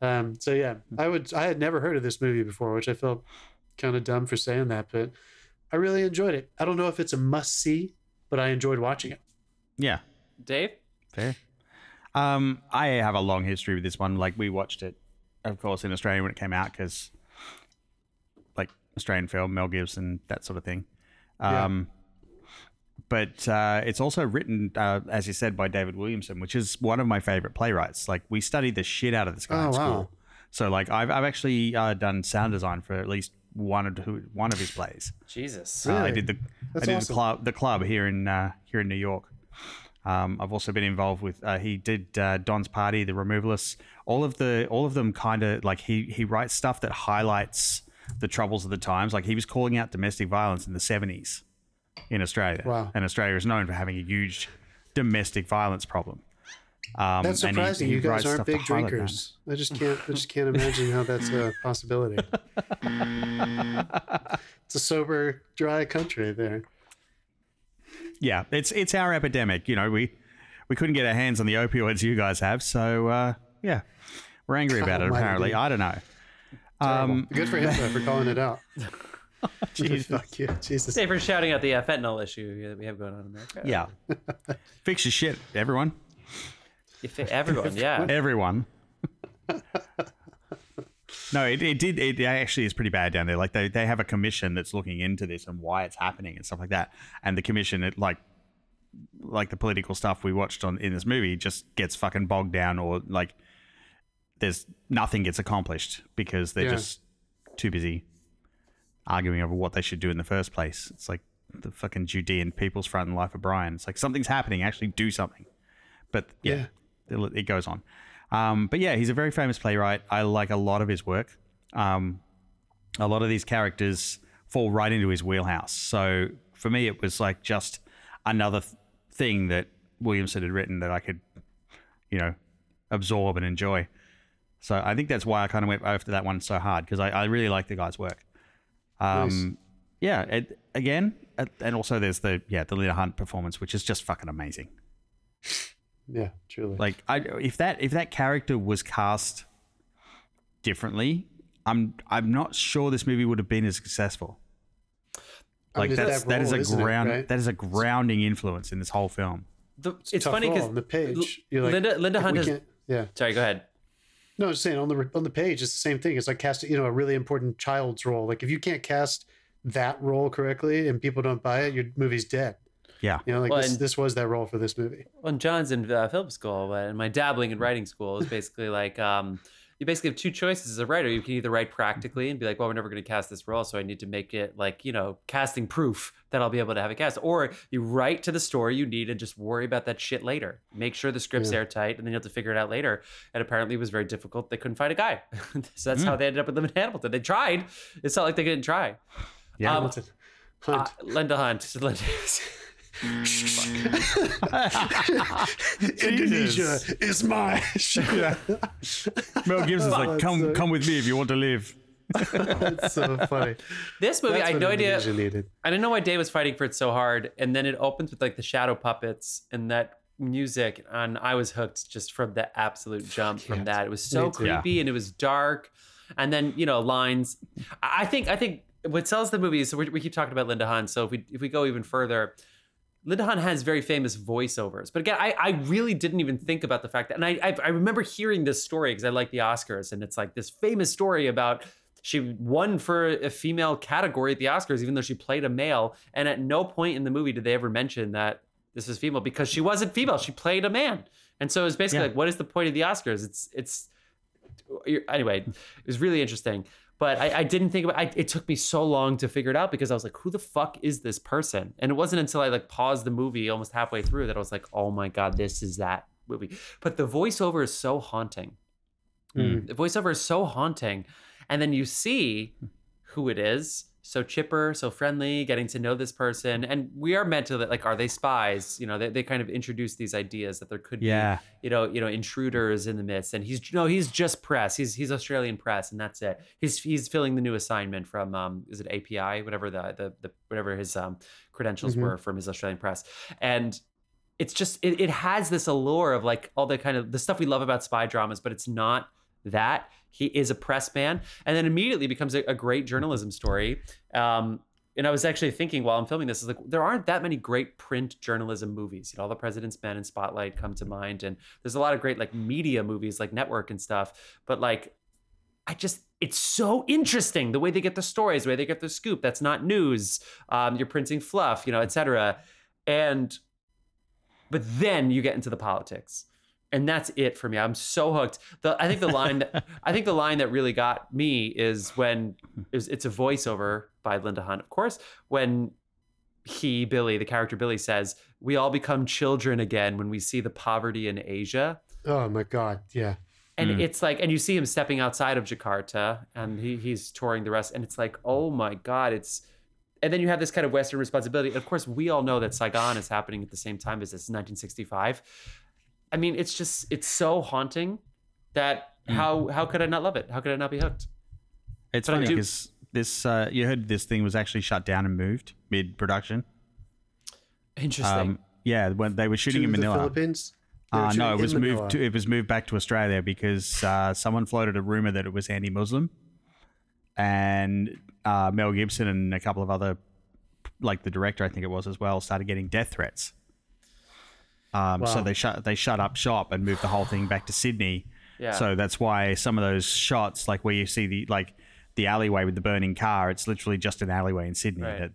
Um, so yeah, I would. I had never heard of this movie before, which I felt kind of dumb for saying that, but I really enjoyed it. I don't know if it's a must see, but I enjoyed watching it. Yeah, Dave? fair. Um, I have a long history with this one. Like we watched it, of course, in Australia when it came out because, like Australian film, Mel Gibson, that sort of thing. Yeah. But uh, it's also written, uh, as you said, by David Williamson, which is one of my favorite playwrights. Like we studied the shit out of this guy Oh, in school. wow. So like I've I've actually uh, done sound design for at least one or two, one of his plays. Jesus. Uh, I did the That's I did awesome. the club the club here in uh, here in New York. Um, I've also been involved with. Uh, he did uh, Don's Party, The Removalists. All of the all of them kind of like he he writes stuff that highlights the troubles of the times. Like he was calling out domestic violence in the seventies in Australia. Wow. And Australia is known for having a huge domestic violence problem. Um, That's and he- surprising. he you guys aren't big drinkers. I just can't. I just can't imagine how that's a possibility. it's a sober, dry country there. yeah, it's it's our epidemic. You know, we we couldn't get our hands on the opioids you guys have, so uh, yeah, we're angry about it. Almighty. Apparently, I don't know. Um, Good for him though, for calling it out. Fuck you, Jesus. Dave for shouting out the uh, fentanyl issue that we have going on in America. yeah, fix your shit, everyone, If it- everyone, yeah. everyone. No, it, it did. It actually is pretty bad down there. Like they, they have a commission that's looking into this and why it's happening and stuff like that. And the commission, it like like the political stuff we watched on in this movie, just gets fucking bogged down or like there's nothing gets accomplished because they're Yeah. just too busy arguing over what they should do in the first place. It's like the fucking Judean People's Front and Life of Brian. It's like something's happening, actually do something. But yeah, it, it goes on. Um, but yeah, he's a very famous playwright. I like a lot of his work. Um, a lot of these characters fall right into his wheelhouse. So for me, it was like just another th- thing that Williamson had written that I could, you know, absorb and enjoy. So I think that's why I kind of went after that one so hard because I, I really like the guy's work. Um, Yeah, it, again, and also there's the yeah the Linda Hunt performance, which is just fucking amazing. Yeah, truly. Like, I, if that if that character was cast differently, I'm I'm not sure this movie would have been as successful. I Like mean, that's that that is a isn't it, ground right? that is a grounding influence in this whole film. The, it's Tough funny because on the page. You're like, Linda Linda Hunt we has. Yeah. Sorry, go ahead. No, I was saying on the on the page, it's the same thing. It's like casting, you know, a really important child's role. Like if you can't cast that role correctly and people don't buy it, your movie's dead. Yeah, You know, like Well, this, and- this was that role for this movie. When John's in uh, film school, and my dabbling in writing school is basically like um, you basically have two choices as a writer. You can either write practically and be like, well, we're never going to cast this role, so I need to make it like, you know, casting proof that I'll be able to have it cast. Or you write to the story you need and just worry about that shit later. Make sure the script's Yeah. airtight and then you have to figure it out later. And apparently it was very difficult. They couldn't find a guy. so that's how they ended up with Lynn Hamilton. They tried. It's not like they didn't try. Yeah. Um. Hunt. Uh, Linda Hunt. Linda- Mm. Indonesia is my Yeah. Mel Gibson's like, That's come, so- come with me if you want to live. That's so funny. this movie, That's I had no idea. Needed. I didn't know why Dave was fighting for it so hard, and then it opens with like the shadow puppets and that music, and I was hooked just from the absolute jump from Yes. that. It was so Me too. Yeah. creepy and it was dark, and then you know lines. I I think I think what sells the movie is so we, we keep talking about Linda Hunt. So if we if we go even further. Linda Hunt has very famous voiceovers, but again, I, I really didn't even think about the fact that, and I I, I remember hearing this story because I like the Oscars, and it's like this famous story about she won for a female category at the Oscars, even though she played a male. And at no point in the movie did they ever mention that this is female because she wasn't female. She played a man. And so it's basically Yeah. like, what is the point of the Oscars? It's, it's, anyway, it was really interesting. But I, I didn't think about I, it. Took me so long to figure it out because I was like, "Who the fuck is this person?" And it wasn't until I like paused the movie almost halfway through that I was like, "Oh my god, this is that movie." But the voiceover is so haunting Mm. the voiceover is so haunting and then you see who it is so chipper so friendly getting to know this person and we are meant to like are they spies? You know they, they kind of introduce these ideas that there could Yeah. be you know you know intruders in the midst and he's no he's just press. He's he's australian press and that's it. He's he's filling the new assignment from um is it api whatever the the, the whatever his um credentials Mhm. were from his australian press. And it's just it, it has this allure of like all the kind of the stuff we love about spy dramas but it's not that he is a press man and then immediately becomes a, a great journalism story um, and i was actually thinking while i'm filming this is like there aren't that many great print journalism movies you know all the president's men and spotlight come to mind and there's a lot of great like media movies like network and stuff but like I just it's so interesting the way they get the stories, the way they get the scoop. That's not news. Um, you're printing fluff, you know, etc. And but then you get into the politics. And that's it for me. I'm so hooked. The I think the line that I think the line that really got me is when it was, it's a voiceover by Linda Hunt, of course, when he Billy, the character Billy says, "We all become children again when we see the poverty in Asia." Oh my God. Yeah. and Mm. it's like and you see him stepping outside of jakarta and he, he's touring the rest and it's like oh my god it's and then you have this kind of western responsibility of course we all know that saigon is happening at the same time as this 1965 i mean it's just it's so haunting that Mm. how how could i not love it how could i not be hooked It's But funny because this, uh, you heard this thing was actually shut down and moved mid production. interesting Um, yeah, when they were shooting to in the Manila. Philippines. Uh, no, it was Manila. moved. To, it was moved back to Australia because uh, someone floated a rumor that it was anti-Muslim, and uh, Mel Gibson and a couple of other, like the director, I think it was as well, started getting death threats. Um, So they shut they shut up shop and moved the whole thing back to Sydney. Yeah. So that's why some of those shots, like where you see the like the alleyway with the burning car, it's literally just an alleyway in Sydney Right. that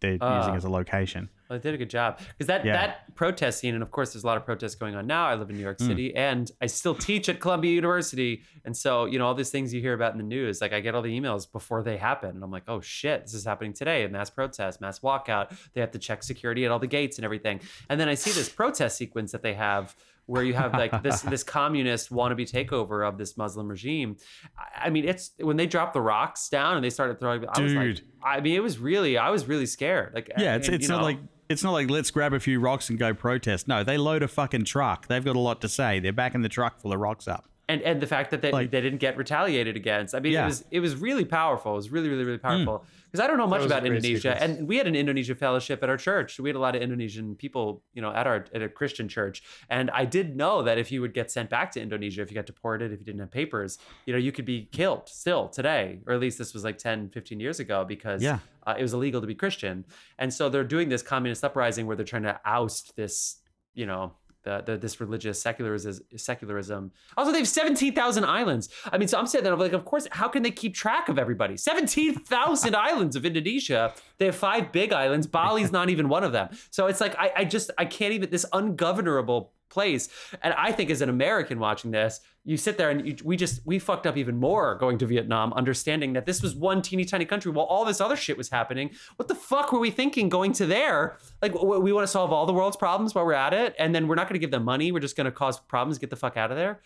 they're Ah. using as a location. Well, they did a good job because that Yeah. that protest scene, and of course, there's a lot of protests going on now. I live in New Hmm. York City, and I still teach at Columbia University, and so you know all these things you hear about in the news. Like I get all the emails before they happen, and I'm like, oh shit, this is happening today. A mass protest, mass walkout. They have to check security at all the gates and everything. And then I see this protest sequence that they have where you have like this this communist wannabe takeover of this Muslim regime. I- mean, it's when they dropped the rocks down and they started throwing. I was like, Dude. I mean, it was really, I was really scared. Like, Yeah, it's and, it's you not like it's not like let's grab a few rocks and go protest. No, they load a fucking truck. They've got a lot to say. They're backing the truck full of rocks up. and and the fact that they, Like- they didn't get retaliated against. I mean, Yeah. it was it was really powerful. It was really really really hmm. powerful because I don't know much about Indonesia, sequence. and we had an Indonesia fellowship at our church. We had a lot of Indonesian people, you know, at our at a Christian church, and I did know that if you would get sent back to Indonesia, if you got deported, if you didn't have papers, you know, you could be killed still today, or at least this was like 10, 15 years ago because Yeah. uh, it was illegal to be Christian, and so they're doing this communist uprising where they're trying to oust this, you know. The, the, this religious secularism, secularism. Also, they have 17,000 islands. I mean, so I'm saying that I'm like, of course, how can they keep track of everybody? 17,000 islands of Indonesia. They have five big islands. Bali's not even one of them. So it's like, I, I just, I can't even, this ungovernable place. And I think as an American watching this, you sit there and you, we just we fucked up even more going to Vietnam, understanding that this was one teeny tiny country while all this other shit was happening. What the fuck were we thinking going to there? Like we want to solve all the world's problems while we're at it, and then we're not going to give them money. We're just going to cause problems. Get the fuck out of there.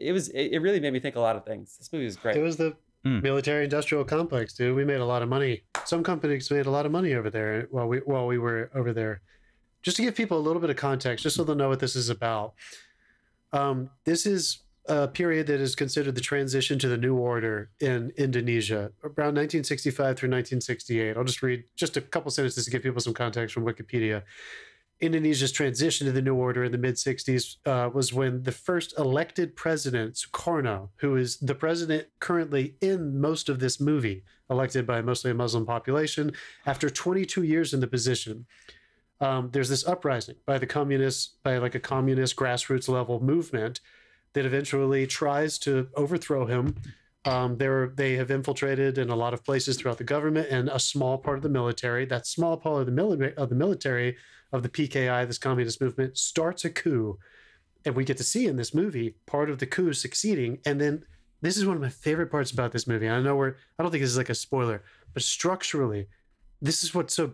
It was it, it really made me think a lot of things. This movie was great. It was the Mm. military industrial complex, dude. We made a lot of money. Some companies made a lot of money over there while we while we were over there. Just to give people a little bit of context, just so they'll know what this is about. Um, this is a period that is considered the transition to the new order in Indonesia, around 1965 through 1968. I'll just read just a couple sentences to give people some context from Wikipedia. Indonesia's transition to the new order in the mid 60s uh, was when the first elected president, Sukarno, who is the president currently in most of this movie, elected by mostly a Muslim population, after 22 years in the position, um, there's this uprising by the communists, by like a communist grassroots level movement that eventually tries to overthrow him. Um, they have infiltrated in a lot of places throughout the government and a small part of the military. That small part of the, mili- of the military of the PKI, this communist movement, starts a coup. And we get to see in this movie part of the coup succeeding. And then this is one of my favorite parts about this movie. I know we're, I don't think this is like a spoiler, but structurally, this is what's so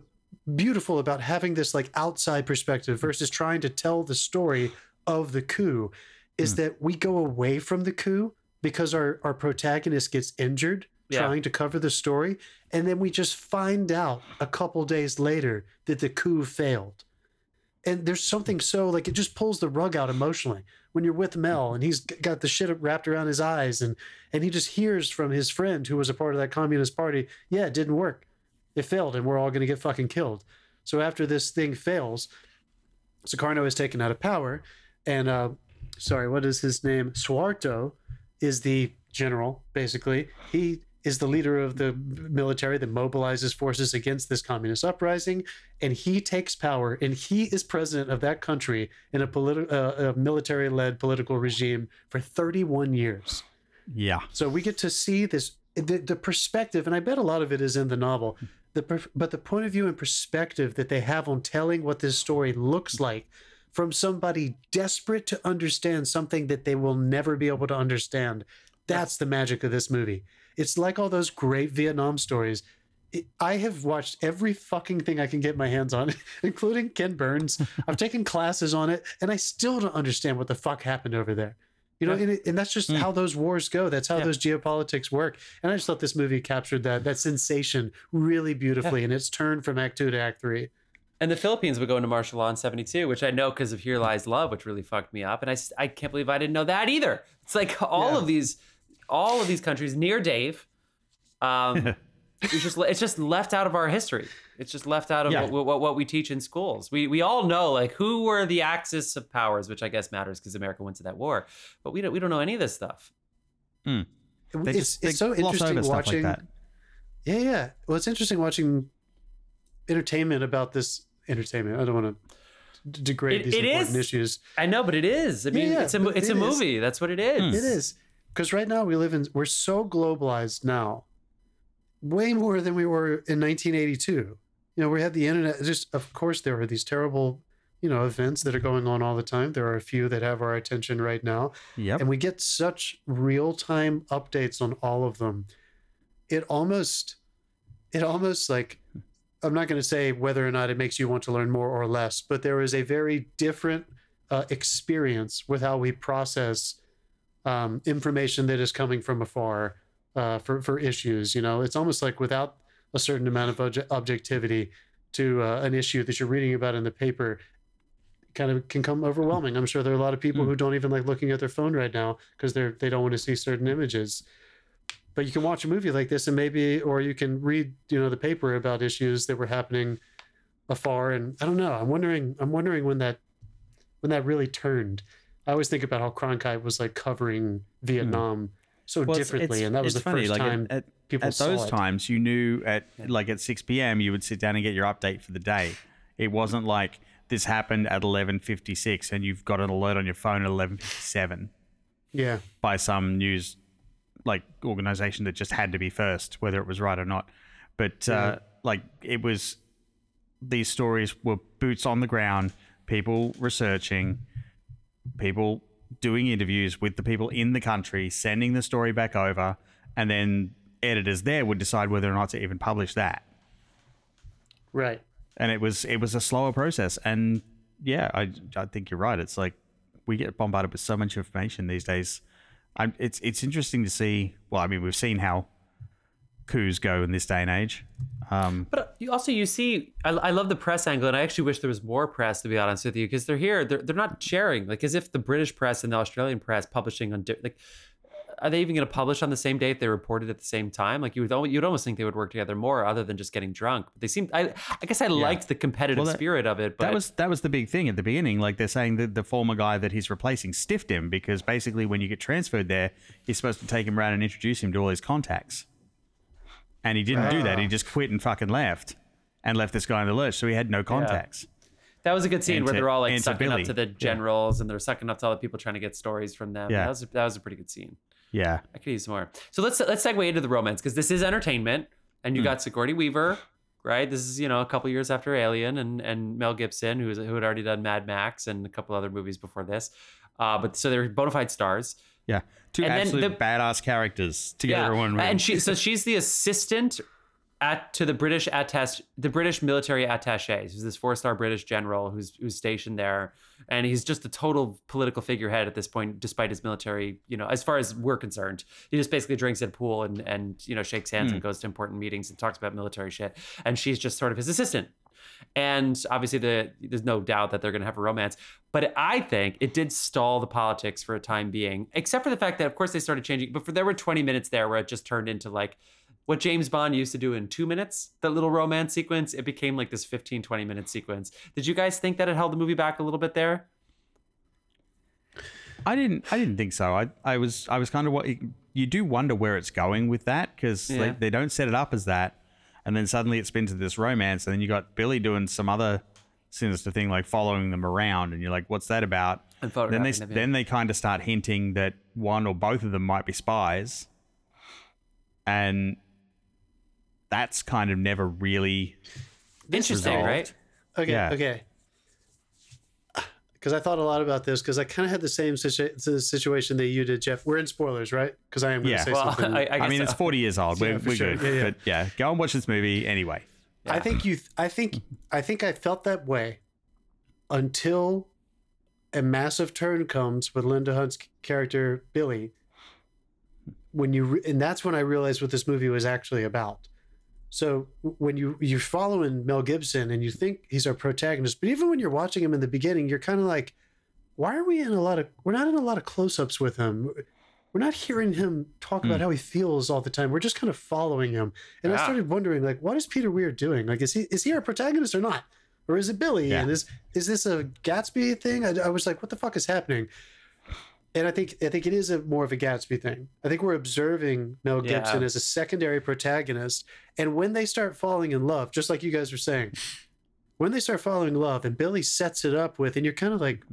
beautiful about having this like outside perspective versus trying to tell the story of the coup is that we go away from the coup because our, our protagonist gets injured Yeah. trying to cover the story. And then we just find out a couple days later that the coup failed. And there's something so like it just pulls the rug out emotionally when you're with Mel and he's got the shit wrapped around his eyes and and he just hears from his friend who was a part of that communist party, yeah, it didn't work. It failed and we're all going to get fucking killed. So after this thing fails, Sukarno is taken out of power and uh sorry, what is his name? Suharto is the general basically. He is the leader of the military that mobilizes forces against this communist uprising, and he takes power, and he is president of that country in a, politi- uh, a military-led political regime for 31 years. Yeah. So we get to see this the, the perspective, and I bet a lot of it is in the novel. The but the point of view and perspective that they have on telling what this story looks like from somebody desperate to understand something that they will never be able to understand. That's the magic of this movie. It's like all those great Vietnam stories. I have watched every fucking thing I can get my hands on, including Ken Burns. I've taken classes on it, and I still don't understand what the fuck happened over there. You know, Yeah. and, it, and that's just mm. how those wars go. That's how Yeah. those geopolitics work. And I just thought this movie captured that that sensation really beautifully, and it's turned from Act Two to Act Three. And the Philippines would go into martial law in 72, which I know because of Here Lies Love, which really fucked me up. And I, I can't believe I didn't know that either. It's like all Yeah. of these, all of these countries near Dave, um, it's just it's just left out of our history. It's just left out of Yeah. what, what, what we teach in schools. We we all know like who were the axis of powers, which I guess matters because America went to that war. But we don't we don't know any of this stuff. They it's just it's so interesting watching. like that. Yeah, yeah. Well, it's interesting watching entertainment about this entertainment. I don't want to degrade It- these it important is. issues. I know, but it is. I mean, yeah, it's a mo- but it's a it is. movie. That's what it is. Hmm. It is because right now we live in we're so globalized now, way more than we were in 1982. You know, we had the internet. Just of course there are these terrible, you know, events that are going on all the time. There are a few that have our attention right now, Yep. and we get such real time updates on all of them. It almost, it almost like. I'm not going to say whether or not it makes you want to learn more or less, but there is a very different uh, experience with how we process um, information that is coming from afar uh, for for issues. You know, it's almost like without a certain amount of obje- objectivity to uh, an issue that you're reading about in the paper, kind of can come overwhelming. I'm sure there are a lot of people who don't even like looking at their phone right now because they're they don't want to see certain images. But you can watch a movie like this and maybe, or you can read, you know, the paper about issues that were happening afar. And I don't know. I'm wondering. I'm wondering when that when that really turned. I always think about how Cronkite was like covering hmm. Vietnam so Well, differently, it's- and that was the funny, first like, at- time at, people at saw those it. times you knew at like at 6 p.m. you would sit down and get your update for the day. It wasn't like this happened at 11:56 and you've got an alert on your phone at 11:57 Yeah, by some news like organization that just had to be first, whether it was right or not. But uh, like it was, these stories were boots on the ground, people researching, people doing interviews with the people in the country, sending the story back over, and then editors there would decide whether or not to even publish that. Right. And it was it was a slower process. And yeah, I I think you're right. It's like we get bombarded with so much information these days. I'm, it's it's interesting to see. Well, I mean, we've seen how coups go in this day and age. Um, But also you see, I, I love the press angle, and I actually wish there was more press to be honest with you, because they're here, they're, they're not sharing, like as if the British press and the Australian press publishing on like. Are they even going to publish on the same date they reported at the same time? Like you would, al- you'd almost think they would work together more, other than just getting drunk. But they seem. I, I guess I liked the competitive Well, that- spirit of it. But that was that was the big thing at the beginning. Like they're saying that the former guy that he's replacing stiffed him because basically when you get transferred there, he's supposed to take him around and introduce him to all his contacts. And he didn't do that. He ah. just quit and fucking left, and left this guy in the lurch. So he had no contacts. that was a good scene And where they're all like and to sucking up to the generals, and they're sucking up to all the people trying to get stories from them. Yeah. that was a, that was a pretty good scene. Yeah, I could use more. So let's let's segue into the romance because this is entertainment, and you Hmm. got Sigourney Weaver, right? This is you know a couple years after Alien, and and Mel Gibson, who was who had already done Mad Max and a couple other movies before this. Uh, but so they're bona fide stars. yeah. Two And absolute the- badass characters together in one room. and she so she's the assistant at to the British attache the British military attaché. He's this four star British general who's who's stationed there, and he's just a total political figurehead at this point, despite his military. You know, as far as we're concerned, he just basically drinks at a pool and and you know shakes hands and hmm. goes to important meetings and talks about military shit. And she's just sort of his assistant. And obviously, the there's no doubt that they're going to have a romance. But I think it did stall the politics for a time being, except for the fact that, of course, they started changing. But for there were 20 minutes there where it just turned into like what James Bond used to do in two minutes, that little romance sequence. It became like this 15, 20 minute sequence. Did you guys think that it held the movie back a little bit there? I didn't. I didn't think so. I, I was. I was kind of what you do wonder where it's going with that because Yeah. they, they don't set it up as that, and then suddenly it spins to this romance, and then you got Billy doing some other sinister thing like following them around, and you're like, what's that about? And then they them, yeah. then they kind of start hinting that one or both of them might be spies, and that's kind of never really Interesting, resolved. right? Okay. Yeah. Okay. Because I thought a lot about this because I kind of had the same situ- situation that you did, Jeff. We're in spoilers, right? Because I am going to Yeah. say Well, something. I, I, I, mean, so. it's 40 years old. We're, Yeah, we're sure. good. Yeah, yeah. But yeah, go and watch this movie anyway. I think you. I think. I think I felt that way until a massive turn comes with Linda Hunt's character Billy. When you re- and that's when I realized what this movie was actually about. So when you you're following Mel Gibson and you think he's our protagonist, but even when you're watching him in the beginning, you're kind of like, why are we in a lot of? We're not in a lot of close-ups with him. We're not hearing him talk hmm. about how he feels all the time. We're just kind of following him. And I started wondering, like, what is Peter Weir doing? Like, is he is he our protagonist or not? Or is it Billy? Yeah. And is is this a Gatsby thing? I, I was like, what the fuck is happening? And I think I think it is a more of a Gatsby thing. I think we're observing Mel Yeah. Gibson as a secondary protagonist, and when they start falling in love, just like you guys were saying, when they start falling in love, and Billy sets it up with, and you're kind of like,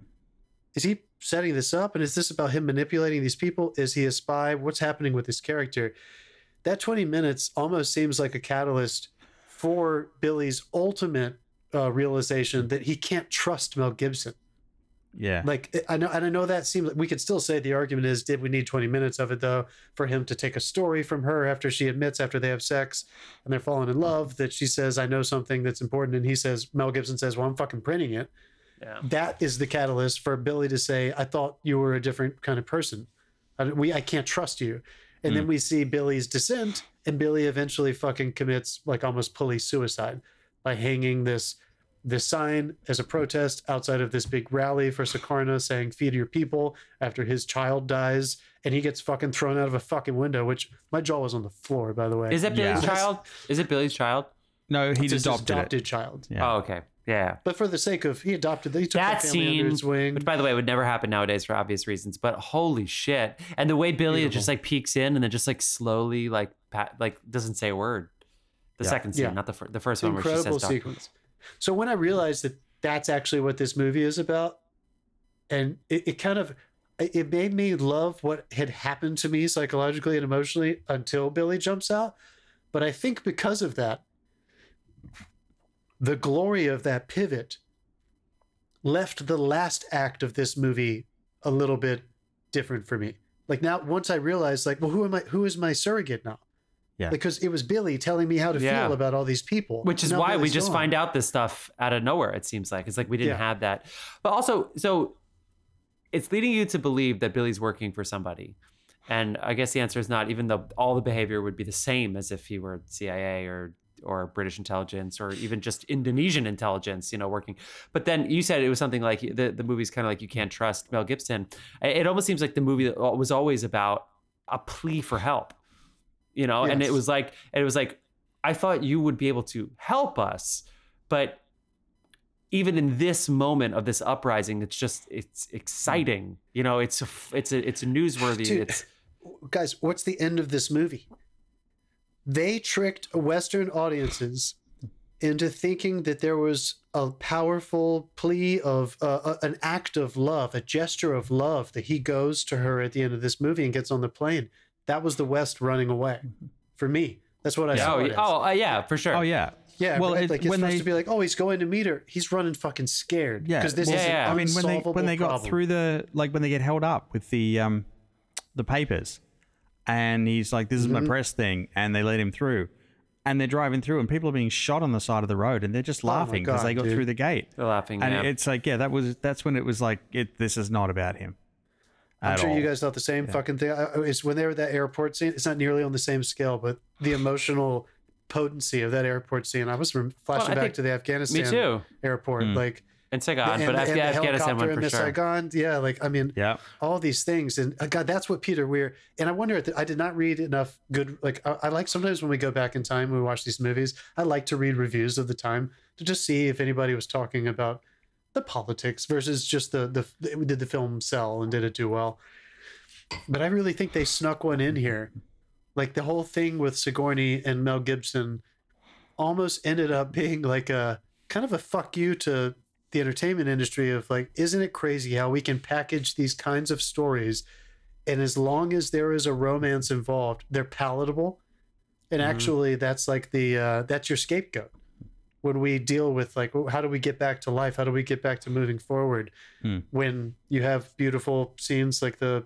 is he setting this up? And is this about him manipulating these people? Is he a spy? What's happening with his character? That 20 minutes almost seems like a catalyst for Billy's ultimate uh, realization that he can't trust Mel Gibson. Yeah. Like eh, I know, and I know that seems like we could still say the argument is, did we need 20 minutes of it though for him to take a story from her after she admits after they have sex and they're falling in love that she says, I know something that's important. And he says, Mel Gibson says, well, I'm fucking printing it. Yeah. That is the catalyst for Billy to say, I thought you were a different kind of person. I, we, I can't trust you. And then mm. we see Billy's descent and Billy eventually fucking commits like almost police suicide by hanging this this sign as a protest outside of this big rally for Sukarno saying feed your people after his child dies and he gets fucking thrown out of a fucking window which my jaw was on the floor by the way Is that Billy's Yeah. child? Is it Billy's child? no, he It's his adopted, adopted it. child Yeah. Oh, okay. Yeah. but for the sake of he adopted he took that that family scene, under his wing which by the way would never happen nowadays for obvious reasons, but holy shit! And the way Billy just like peeks in and then just like slowly like pat, like doesn't say a word. The second scene, Yeah. not the fir- the first one where she incredible says, "Doc." sequence. So when I realized that that's actually what this movie is about, and it, it kind of it made me love what had happened to me psychologically and emotionally until Billy jumps out. But I think because of that, the glory of that pivot left the last act of this movie a little bit different for me. Like now, once I realized, like, well, who am I? Who is my surrogate now? Yeah. Because it was Billy telling me how to Yeah. feel about all these people. which is why we just gone. find out this stuff out of nowhere it seems like it's like we didn't Yeah. have that but also so it's leading you to believe that billy's working for somebody and i guess the answer is not even though all the behavior would be the same as if he were cia or or british intelligence or even just indonesian intelligence you know working but then you said it was something like the, the movie's kind of like you can't trust mel gibson it it almost seems like the movie was always about a plea for help you know and it was like it was like i thought you would be able to help us but even in this moment of this uprising it's just it's exciting you know it's a, it's a it's a newsworthy Dude. it's guys, what's the end of this movie? They tricked Western audiences into thinking that there was a powerful plea of uh, uh, an act of love, a gesture of love that he goes to her at the end of this movie and gets on the plane. That was the West running away. For me, that's what I oh saw. it oh uh, yeah for sure Oh yeah. yeah. well, right? it- like it's when supposed they- to be like, oh, he's going to meet her. He's running fucking scared. Yeah, because this well, is yeah, yeah. I mean, when they when they got through the like when they get held up with the um the papers, and he's like, "This is Mm-hmm. my press thing," and they let him through, and they're driving through, and people are being shot on the side of the road, and they're just Oh laughing because God, they got dude. through the gate. they're laughing And yeah. it's like, yeah, that was that's when it was like, it. This is not about him. I'm sure you guys thought the same fucking thing. I- I- It's when they were at that airport scene. It's not nearly on the same scale, but the emotional potency of that airport scene. I was flashing I back to the Afghanistan me too airport, like and Saigon and, but and Afga- the afghanistan one for the sure Saigon. Yeah, like I mean, Yeah. all these things, and uh, God, that's what Peter Weir. And I wonder, if I did not read enough good. Like I, I like sometimes when we go back in time, we watch these movies. I like to read reviews of the time to just see if anybody was talking about the politics versus just the the did the film sell and did it do well. But I really think they snuck one in here. Like the whole thing with Sigourney and Mel Gibson almost ended up being like a kind of a fuck you to the entertainment industry of like, isn't it crazy how we can package these kinds of stories and as long as there is a romance involved, they're palatable. And Mhm. actually that's like the uh that's your scapegoat. When we deal with like how do we get back to life? How do we get back to moving forward? Hmm. When you have beautiful scenes like the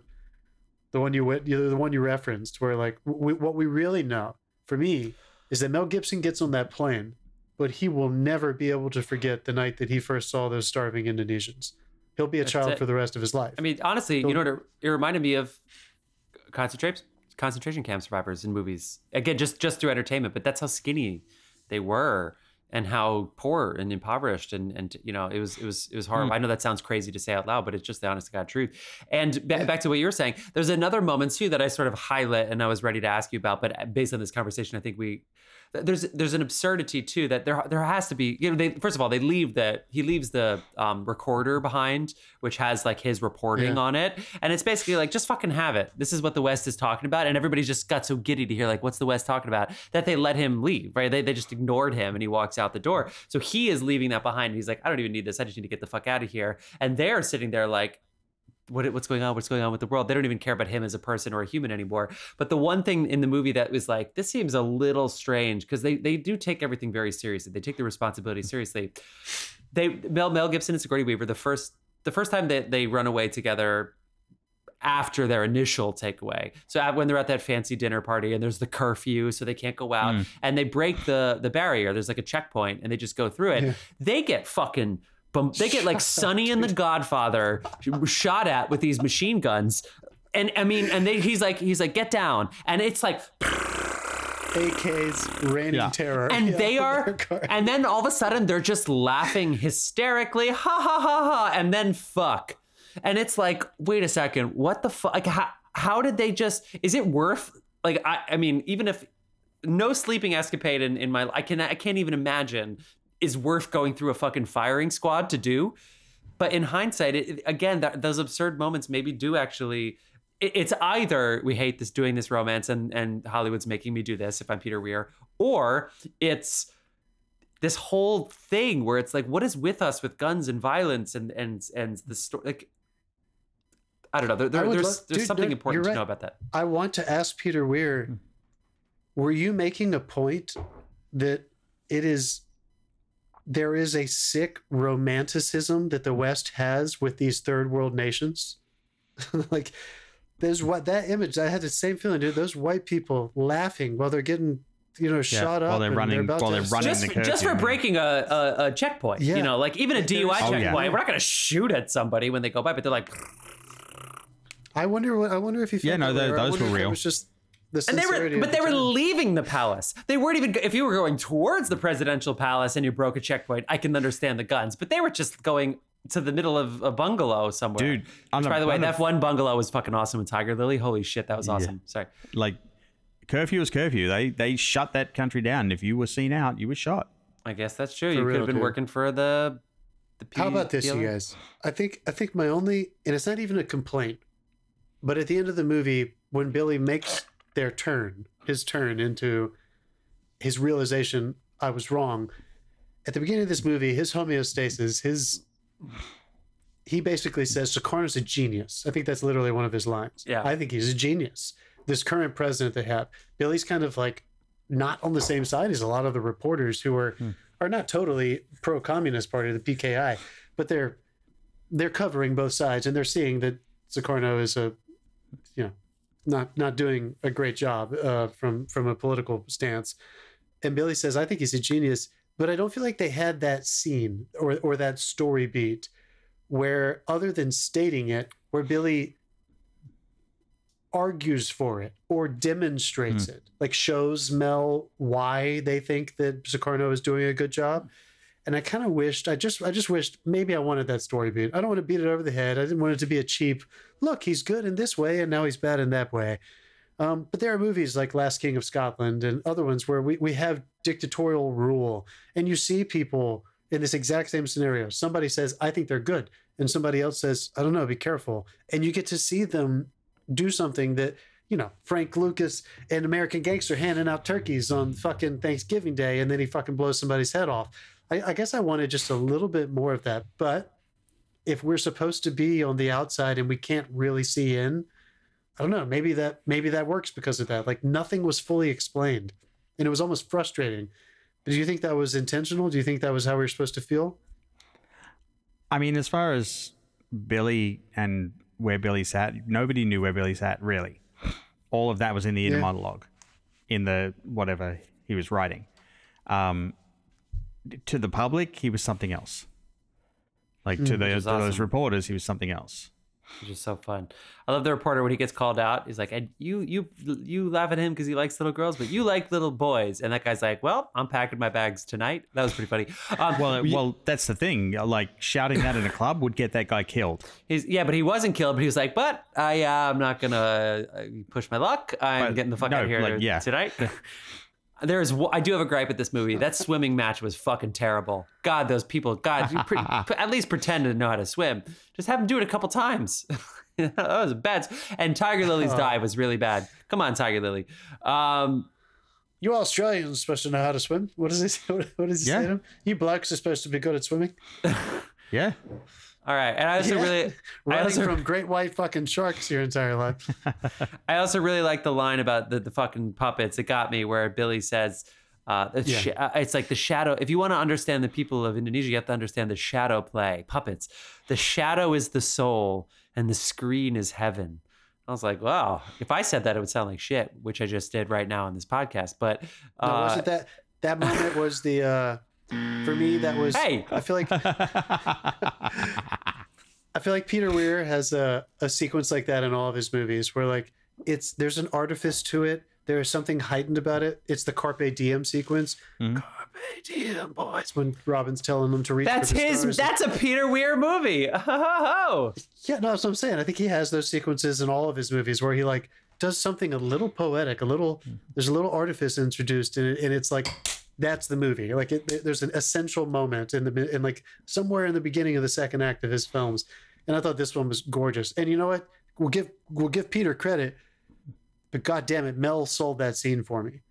the one you went, the one you referenced, where like we, what we really know for me is that Mel Gibson gets on that plane, but he will never be able to forget the night that he first saw those starving Indonesians. He'll be a That's child it. for the rest of his life. I mean, honestly, you know what? It, it reminded me of concentration concentration camp survivors in movies. Again, just just through entertainment, but that's how skinny they were and how poor and impoverished and and you know it was it was it was horrible. Hmm. I know that sounds crazy to say out loud, but it's just the honest to god truth. And ba- back to what you were saying, there's another moment too that I sort of highlight and I was ready to ask you about, but uh, based on this conversation, I think we there's there's an absurdity too that there there has to be you know they first of all they leave the he leaves the um, recorder behind which has like his reporting Yeah. on it. And it's basically like just fucking have it. This is what the west is talking about. And everybody just got so giddy to hear like what's the west talking about? That they let him leave right? They, they just ignored him and he walks out the door. So he is leaving that behind and he's like i don't even need this. I just need to get the fuck out of here. And they're sitting there like what what's going on? What's going on with the world? They don't even care about him as a person or a human anymore. But the one thing in the movie that was like, this seems a little strange because they they do take everything very seriously. They take the responsibility seriously. They Mel Mel Gibson and Sigourney Weaver the first the first time that they run away together after their initial takeaway. So when they're at that fancy dinner party and there's the curfew, so they can't go out, Mm. and they break the the barrier. There's like a checkpoint, and they just go through it. Yeah. They get fucking. Bum- They get like Sonny and the Godfather shot at with these machine guns, and I mean, and they, he's like, he's like, get down, and it's like, AK's reigning Yeah. terror. and Yeah, they are, and then all of a sudden they're just laughing hysterically, ha ha ha ha, and then fuck, and it's like, wait a second, what the fuck? Like, how how did they just? Is it worth? Like, I I mean, even if no sleeping escapade in in my, I can I can't even imagine is worth going through a fucking firing squad to do. But in hindsight, it, again, that, those absurd moments maybe do actually. it- It's either we hate this doing this romance and and Hollywood's making me do this if I'm Peter Weir, or it's this whole thing where it's like, what is with us with guns and violence and and and the story? Like, I don't know. There, there- there's love- there's dude, something no, important you're to know about that. I want to ask Peter Weir, hmm. were you making a point that it is there is a sick romanticism that the West has with these third world nations? like there's what that image. I had the same feeling, dude. Those white people laughing while they're getting, you know, shot up while they're and running- about while they're running just, the for, just for man. breaking a, a, a checkpoint, Yeah. you know, like even a DUI Oh, checkpoint, yeah. we're not going to shoot at somebody when they go by, but they're like, I wonder what. I wonder if you. Yeah, no, tho- those were real. It real. was just the and they were, of but the they were leaving the palace. They weren't even. If you were going towards the presidential palace and you broke a checkpoint, I can understand the guns. But they were just going to the middle of a bungalow somewhere. Dude, on Which, a- by the way, that one bungalow was fucking awesome with Tiger Lily. Holy shit, that was awesome. Sorry. like curfew is curfew. They they shut that country down. If you were seen out, you were shot. I guess that's true. you could have been dude. working for the. the P- How about this, you guys? I think I think my only, and it's not even a complaint, but at the end of the movie, when Billy makes their turn, his turn into his realization, I was wrong. At the beginning of this movie, his homeostasis, his he basically says Sukarno's a genius. I think that's literally one of his lines. Yeah. I think he's a genius. This current president they have, Billy's kind of like not on the same side as a lot of the reporters who are hmm. are not totally pro communist party, the PKI, but they're they're covering both sides and they're seeing that Sukarno is a you know not not doing a great job uh, from from a political stance. And Billy says, I think he's a genius, but I don't feel like they had that scene or or that story beat where other than stating it, where Billy argues for it or demonstrates it, like shows Mel why they think that Sukarno is doing a good job. And I kind of wished, I just, I just wished maybe I wanted that story beat. I don't want to beat it over the head. I didn't want it to be a cheap, look, he's good in this way and now he's bad in that way. Um, but there are movies like Last King of Scotland and other ones where we, we have dictatorial rule and you see people in this exact same scenario. Somebody says, I think they're good. And somebody else says, I don't know, be careful. And you get to see them do something that, you know, Frank Lucas and American Gangster handing out turkeys on fucking Thanksgiving Day and then he fucking blows somebody's head off. I, I guess I wanted just a little bit more of that. But if we're supposed to be on the outside and we can't really see in, I don't know. Maybe that maybe that works because of that. Like nothing was fully explained, and it was almost frustrating. But do you think that was intentional? Do you think that was how we were supposed to feel? I mean, as far as Billy and where Billy sat, nobody knew where Billy sat really. All of that was in the inner Yeah. monologue, in the whatever he was writing. Um, to the public, he was something else. Like to, the, is to those reporters, he was something else. which is so fun. I love the reporter when he gets called out. He's like, "And you, you, you laugh at him because he likes little girls, but you like little boys." And that guy's like, "Well, I'm packing my bags tonight." That was pretty funny. Um, Well, well, that's the thing. Like shouting that in a club would get that guy killed. he's yeah, but he wasn't killed. But he was like, "But I, uh, I'm not gonna uh, push my luck. I'm But getting the fuck no, out of here like, yeah. tonight." There's, I do have a gripe at this movie. That swimming match was fucking terrible. God, those people. God, you pre- at least pretend to know how to swim. Just have them do it a couple times. that was bad. And Tiger Lily's dive was really bad. Come on, Tiger Lily. Um, You Australians are supposed to know how to swim. What does he say? What, what does he Yeah. say to him? You blokes are supposed to be good at swimming. Yeah. All right, and I also Yeah. really, I Running also, from great white fucking sharks your entire life. I also really like the line about the, the fucking puppets. It got me where Billy says, uh, it's, Yeah. sh- uh, it's like the shadow. If you want to understand the people of Indonesia, you have to understand the shadow play, puppets. The shadow is the soul and the screen is heaven. I was like, wow, if I said that, it would sound like shit, which I just did right now on this podcast. But No, uh, wasn't that that moment was the uh for me that was Hey! I feel like I feel like Peter Weir has a, a sequence like that in all of his movies where like it's there's an artifice to it. There is something heightened about it. It's the Carpe Diem sequence. Mhm. Carpe Diem, boys. When Robin's telling them to reach that's his, that's a Peter Weir movie. Oh, Yeah, no, that's what I'm saying. I think he has those sequences in all of his movies where he like does something a little poetic, a little there's a little artifice introduced in it, and it's like that's the movie. Like it, there's an essential moment in the in like somewhere in the beginning of the second act of his films, and I thought this one was gorgeous. And you know what? We'll give we'll give Peter credit, but god damn it, Mel sold that scene for me.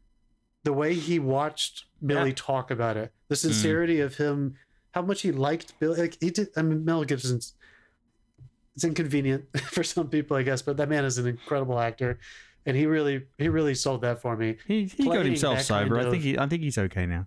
The way he watched Billy Yeah. talk about it, the mm. sincerity of him, how much he liked Billy. Like he did. I mean, Mel Gibson's it's inconvenient for some people, I guess, but that man is an incredible actor, and he really he really sold that for me. He, he got himself that kind sober. I think he I think he's okay now.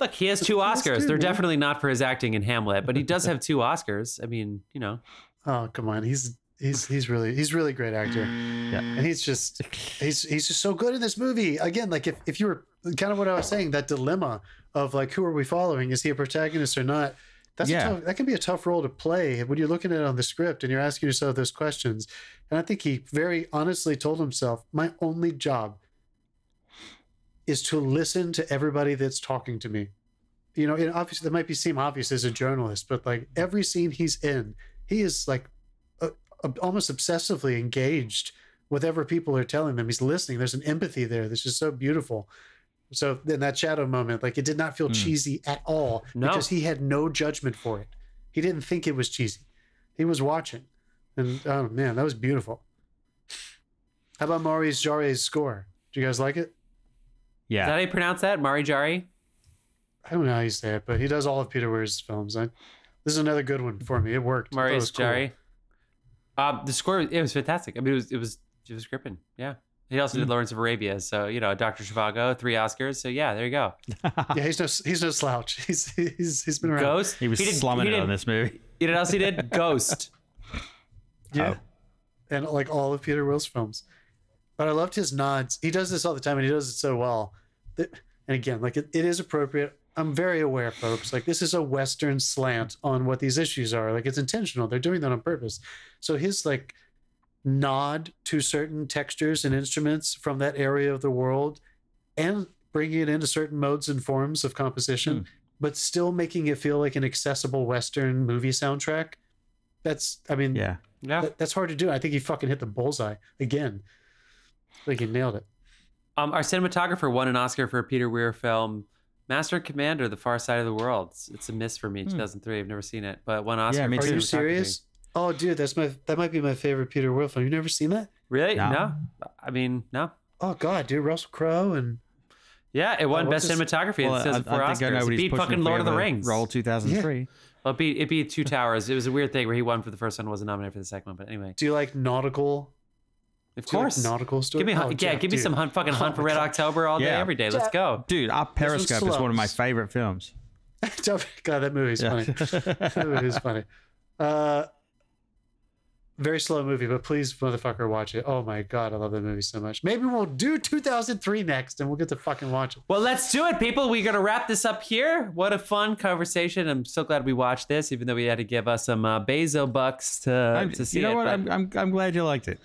look, he has two Oscars. good, They're man. definitely not for his acting in Hamlet, but he does have two Oscars. I mean, you know. Oh come on, he's he's he's really he's really great actor. Yeah. And he's just he's he's just so good in this movie. Again, like if, if you were kind of what I was saying, that dilemma of like who are we following? Is he a protagonist or not? That's Yeah. tough, that can be a tough role to play when you're looking at it on the script and you're asking yourself those questions. And I think he very honestly told himself, my only job is to listen to everybody that's talking to me. You know, and obviously that might be seem obvious as a journalist, but like every scene he's in, he is like uh, almost obsessively engaged with whatever people are telling them. He's listening. There's an empathy there that's just so beautiful. So in that shadow moment, like it did not feel Hmm. cheesy at all No. because he had no judgment for it. He didn't think it was cheesy. He was watching, and oh man, that was beautiful. How about Maurice Jarre's score? Do you guys like it? Yeah. that how you pronounce that? Mari Jari? I don't know how you say it, but he does all of Peter Weir's films. I, this is another good one for me. It worked. I thought it Maurice was cool. Jari. Uh, the score, it was fantastic. I mean, it was, it was, it was gripping. Yeah. He also did mm. Lawrence of Arabia. So, you know, Dr. Zhivago, three Oscars. So, yeah, there you go. Yeah, he's no he's no slouch. He's he's he's been around. Ghost. He was did- slumming he it did- on this movie. You know what else he did? Ghost. Yeah. Oh. And like all of Peter Weir's films. But I loved his nods. He does this all the time and he does it so well. That, and again, like it, it is appropriate. I'm very aware, folks. Like this is a Western slant on what these issues are. Like it's intentional. They're doing that on purpose. So his like nod to certain textures and instruments from that area of the world and bringing it into certain modes and forms of composition, but still making it feel like an accessible Western movie soundtrack. That's, I mean, Yeah. Yeah. that, that's hard to do. I think he fucking hit the bullseye again. I think he nailed it. Um, our cinematographer won an Oscar for a Peter Weir film, Master and Commander: The Far Side of the World. It's, it's a miss for me. 2003. I've never seen it, but one Oscar. Yeah, me for Are you serious? Oh, dude, that's my that might be my favorite Peter Weir film. You never seen that? Really? No. No. I mean, no. Oh God, dude, Russell Crowe and Yeah, it won Oh, best cinematography. Well, it says I, it four I think I Oscars. know It what he's beat fucking Lord of the Rings. Roll 2003. Well, it beat, it beat Two Towers. It was a weird thing where he won for the first one, wasn't nominated for the second one. But anyway, do you like nautical? of do you like course, nautical story. give me Oh, yeah, Jeff, give me dude. some hunt, fucking Oh hunt for Red God. October all day, Yeah. every day. Let's go. Dude, Down Periscope is one of my favorite films. God, that movie's Yeah. funny. that movie's funny. Uh, very slow movie, but please, motherfucker, watch it. Oh my god, I love that movie so much. Maybe we'll do 2003 next, and we'll get to fucking watch it. Well, let's do it, people. We're gonna wrap this up here. What a fun conversation! I'm so glad we watched this, even though we had to give us some uh, Bezo bucks to I'm- to see you know it. what? but I'm, I'm, I'm glad you liked it.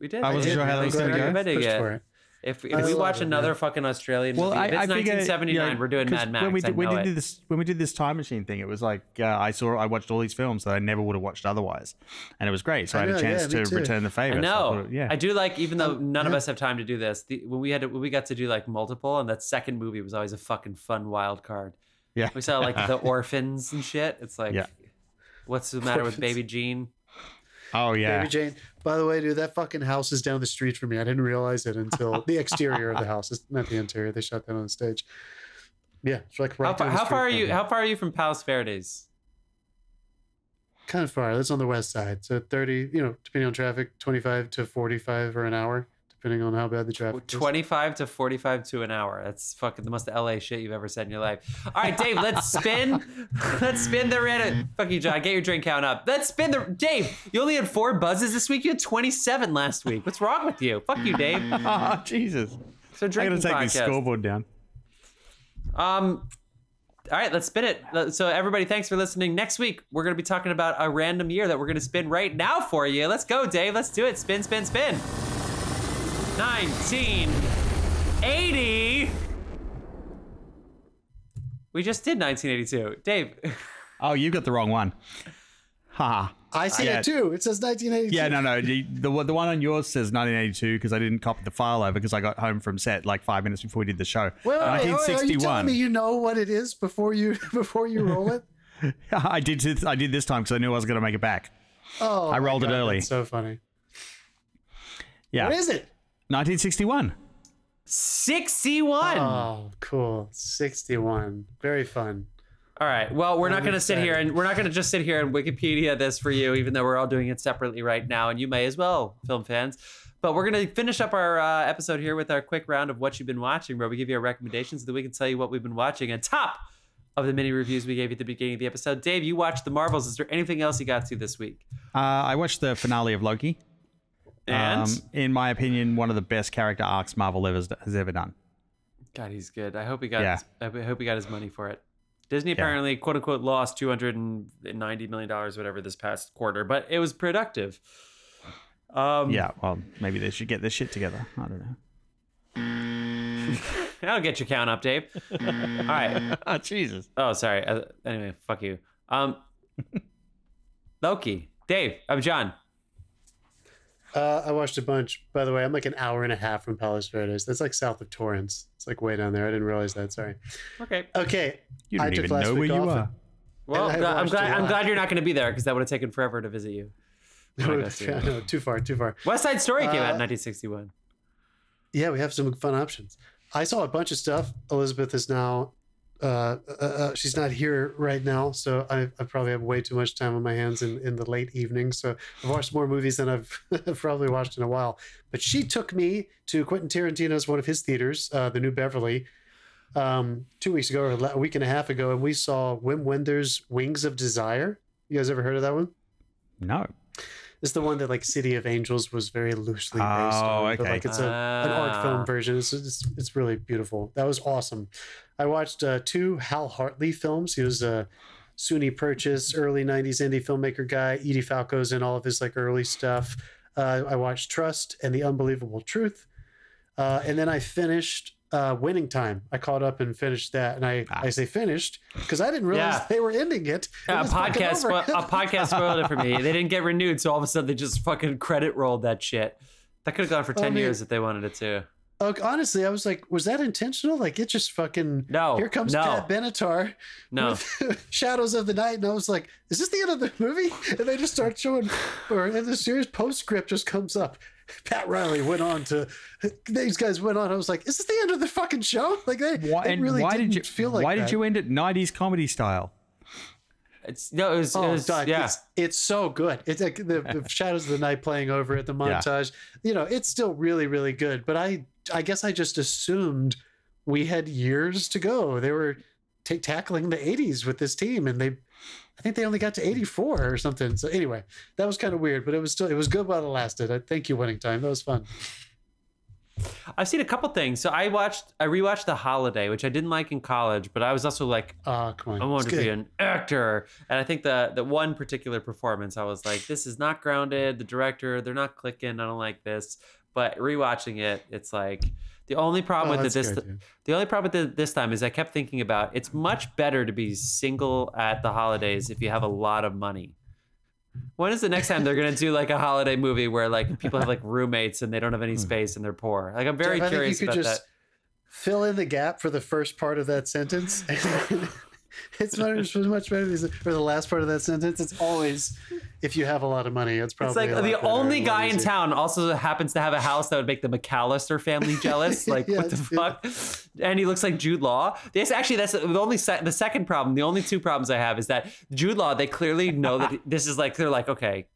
we did. I wasn't sure how that Really was gonna good go. Recommending Pushed it. for it. If, if we watch it, another man. fucking Australian Well, movie, I, it's I figured, 1979. yeah, we're doing Mad Max. When we I did, we know did it. this when we did this time machine thing, it was like uh, I saw I watched all these films that I never would have watched otherwise, and it was great. So I, I had know, a chance yeah, to return the favor. No, so yeah, I do like, even though Um, none of us have time to do this. The, when we had, to, when we got to do like multiple, and that second movie was always a fucking fun wild card. yeah. We saw like the orphans and shit. It's like, Yeah. what's the matter with Baby Jane? Oh yeah. Baby Jane. By the way, dude, that fucking house is down the street from me. I didn't realize it until the exterior of the house. It's not the interior. They shot that on the stage. Yeah, it's like right How far, down the how far are you? me. How far are you from Palos Verdes? Kind of far. That's on the west side. So 30, you know, depending on traffic, 25 to 45 or an hour, depending on how bad the traffic is. 25 to 45 to an hour. That's fucking the most LA shit you've ever said in your life. All right, Dave, let's spin. let's spin the random. Fuck you, John. Get your drink count up. Let's spin the. Dave, you only had four buzzes this week. You had 27 last week. What's wrong with you? Fuck you, Dave. Oh Jesus! So drinking I'm going to take this podcast. scoreboard down. Um, all right, let's spin it. So everybody, thanks for listening. Next week we're gonna be talking about a random year that we're gonna spin right now for you. Let's go, Dave. Let's do it. Spin, spin, spin. 1980. We just did 1982. Dave. Oh, you got the wrong one. Ha. I see Yeah. it too. It says 1982. Yeah, no, no. The, the one- the one on yours says 1982 because I didn't copy the file over because I got home from set like five minutes before we did the show. Well, wait, wait, wait, are you telling 1961. me you know what it is before you before you roll it? I did. this- I did this time because I knew I was going to make it back. Oh, I my rolled it early. That's so funny. Yeah, What is it? 1961. 61. Oh, cool. 61. Very fun. All right. Well, we're not I'm going to sit here and we're not going to just sit here and Wikipedia this for you, even though we're all doing it separately right now, and you may as well, film fans. But we're going to finish up our uh, episode here with our quick round of what you've been watching, where we give you our recommendations so that we can tell you what we've been watching. And top of the mini reviews we gave you at the beginning of the episode. Dave, you watched the Marvels. Is there anything else you got to this week? Uh, I watched the finale of Loki. And Um, in my opinion, one of the best character arcs Marvel ever, has ever done. God, he's good. I hope he got. Yeah. His, I hope he got his money for it. Disney apparently, quote unquote, lost two hundred and ninety million dollars, whatever, this past quarter, but it was productive. Um, Yeah, well, maybe they should get this shit together. I don't know. I'll get your count up, Dave. All right. oh, Jesus. Oh, sorry. Uh, anyway, fuck you. Um, Loki, Dave, I'm John. Uh, I watched a bunch. By the way, I'm like an hour and a half from Palos Verdes. That's like south of Torrance. It's like way down there. I didn't realize that. Sorry. Okay. Okay. You don't I took even last know where you off are. Well, I I'm glad, I'm glad, a I'm lot. glad you're not going to be there because that would have taken forever to visit you. Oh my God, Yeah, no, too far, too far. West Side Story came out in Uh, 1961. Yeah, we have some fun options. I saw a bunch of stuff. Elizabeth is now, uh, uh, uh, she's not here right now, so I, I probably have way too much time on my hands in, in the late evening. So I've watched more movies than I've, probably watched in a while. But she took me to Quentin Tarantino's one of his theaters, uh, the New Beverly, um, two weeks ago or a week and a half ago, and we saw Wim Wenders' Wings of Desire. You guys ever heard of that one? No. It's the one that like City of Angels was very loosely based Oh, on, but like it's a, an art Ah. film version. It's, it's it's really beautiful. That was awesome. I watched uh, two Hal Hartley films. He was a SUNY Purchase early '90s indie filmmaker guy. Edie Falco's in all of his like early stuff. Uh, I watched Trust and The Unbelievable Truth, uh, and then I finished uh, Winning Time. I caught up and finished that, and I I say finished because I didn't realize Yeah. they were ending it. It a podcast, spo- a podcast spoiled it for me. They didn't get renewed, so all of a sudden they just fucking credit rolled that shit. That could have gone for ten I mean- years if they wanted it to. Look, honestly, I was like, was that intentional? Like, it just fucking. No, Here comes no. Pat Benatar No, Shadows of the Night, and I was like, is this the end of the movie? And they just start showing, or in the series postscript just comes up. Pat Riley went on to. These guys went on. I was like, is this the end of the fucking show? Like, they, Why, they really why didn't did you feel like Why that. did you end it 90s comedy style? it's no, it was, it Oh, was Doug, yeah. it's, it's so good. It's like the, the Shadows of the Night playing over it, the montage. You know, it's still really, really good. But I, I guess I just assumed we had years to go. They were ta tackling the 80s with this team, and they, I think they only got to 84 or something. So anyway, that was kind of weird, but it was still, it was good while it lasted. I thank you, winning time. That was fun. I've seen a couple things. So I watched, I rewatched The Holiday, which I didn't like in college, but I was also like, Oh, come on. I wanted to be an actor. And I think the the one particular performance, I was like, this is not grounded. The director, they're not clicking. I don't like this. But rewatching it, it's like the only problem Oh, with it this the only problem with it this time is I kept thinking about it's much better to be single at the holidays if you have a lot of money. When is the next time they're gonna do like a holiday movie where like people have like roommates and they don't have any hmm. space and they're poor? Like I'm very Jeff, curious you could about just that. fill in the gap for the first part of that sentence. it's much, much better than for the last part of that sentence. It's always if you have a lot of money. It's probably It's like the only and a lot guy in town also happens to have a house that would make the McCallister family jealous. Like what the Yeah, fuck? And he looks like Jude Law. This actually that's the only se- the second problem. The only two problems I have is that Jude Law. They clearly know that this is like they're like okay,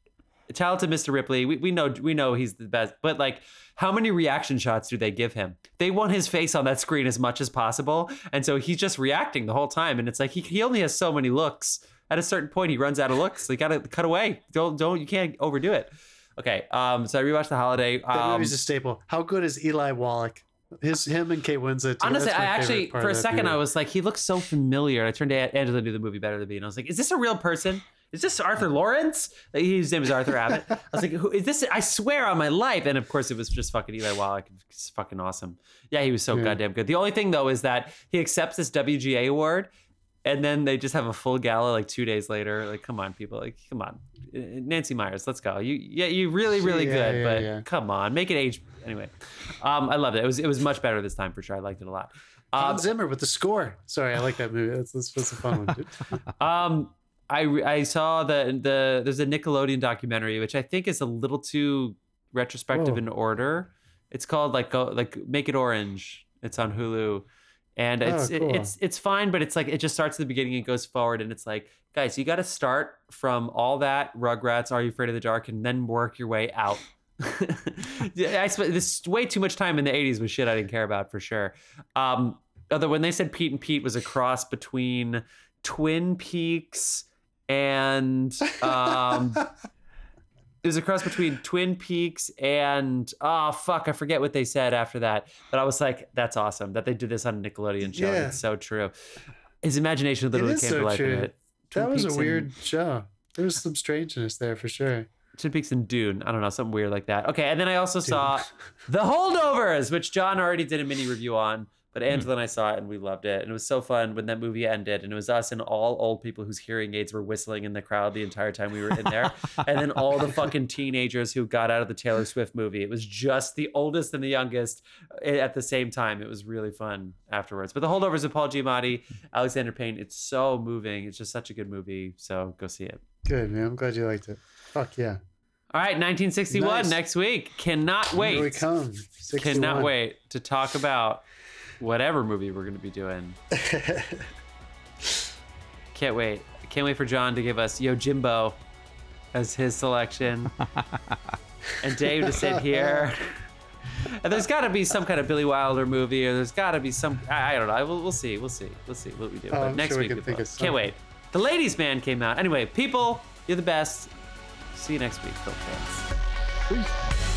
talented Mr. Ripley. We, we know we know he's the best, but like. How many reaction shots do they give him? They want his face on that screen as much as possible. And so he's just reacting the whole time. And it's like he, he only has so many looks. At a certain point, he runs out of looks. So you gotta cut away. Don't don't you can't overdo it. Okay. Um. So I rewatched the holiday. That Um, movie's a staple. How good is Eli Wallach? His him and Kate Winslet. honestly, I actually for a second movie. I was like, he looks so familiar. I turned to Angela knew the movie better than me, and I was like, is this a real person? Is this Arthur Lawrence? Like, His name is Arthur Abbott. I was like, who is this? I swear on my life. And of course, it was just fucking Eli Wallach. It's fucking awesome. Yeah, he was so Yeah. goddamn good. The only thing though is that he accepts this WGA award, and then they just have a full gala like two days later. Like, come on, people. Like, come on, Nancy Meyers, let's go. You, yeah, you really, really Yeah, good, yeah, but come on, make it age. Anyway, um, I loved it. It was, it was much better this time for sure. I liked it a lot. Um, Hans Zimmer with the score. Sorry, I like that movie. That's that's, that's a fun one. dude. Um, I I saw the the there's a Nickelodeon documentary which I think is a little too retrospective Whoa. in order. It's called like go like Make It Orange. It's on Hulu, and it's Oh, cool. it, it's it's fine, but it's like it just starts at the beginning and goes forward, and it's like guys, you got to start from all that Rugrats, Are You Afraid of the Dark, and then work your way out. I spent this way too much time in the 80s with shit I didn't care about for sure. Um, Although when they said Pete and Pete was a cross between Twin Peaks and um, it was a cross between Twin Peaks and oh fuck, I forget what they said after that. But I was like, that's awesome that they did this on a Nickelodeon show. Yeah. It's so true. His imagination literally came so to life true. in it. Twin that was Peaks a and- weird show. There was some strangeness there for sure. Twin Peaks and Dune. I don't know, something weird like that. Okay, and then I also saw The Holdovers, which John already did a mini review on, but Angela mm-hmm. and I saw it and we loved it. And it was so fun when that movie ended, and it was us and all old people whose hearing aids were whistling in the crowd the entire time we were in there, and then all the fucking teenagers who got out of the Taylor Swift movie. It was just the oldest and the youngest at the same time. It was really fun afterwards. But The Holdovers of Paul Giamatti, Alexander Payne. It's so moving. It's just such a good movie. So go see it. Good man. I'm glad you liked it. Fuck yeah. All right, 1961 Nice. next week. Cannot wait. Here we come. 61. Cannot wait to talk about whatever movie we're going to be doing. Can't wait. Can't wait for John to give us Yojimbo as his selection, and Dave to sit here. And there's got to be some kind of Billy Wilder movie, or there's got to be some. I, I don't know. We'll, we'll see. We'll see. We'll see what we do. Oh, but I'm next sure we week, can we of can't wait. The Ladies' Man came out. Anyway, people, you're the best. See you next week, film fans. Peace.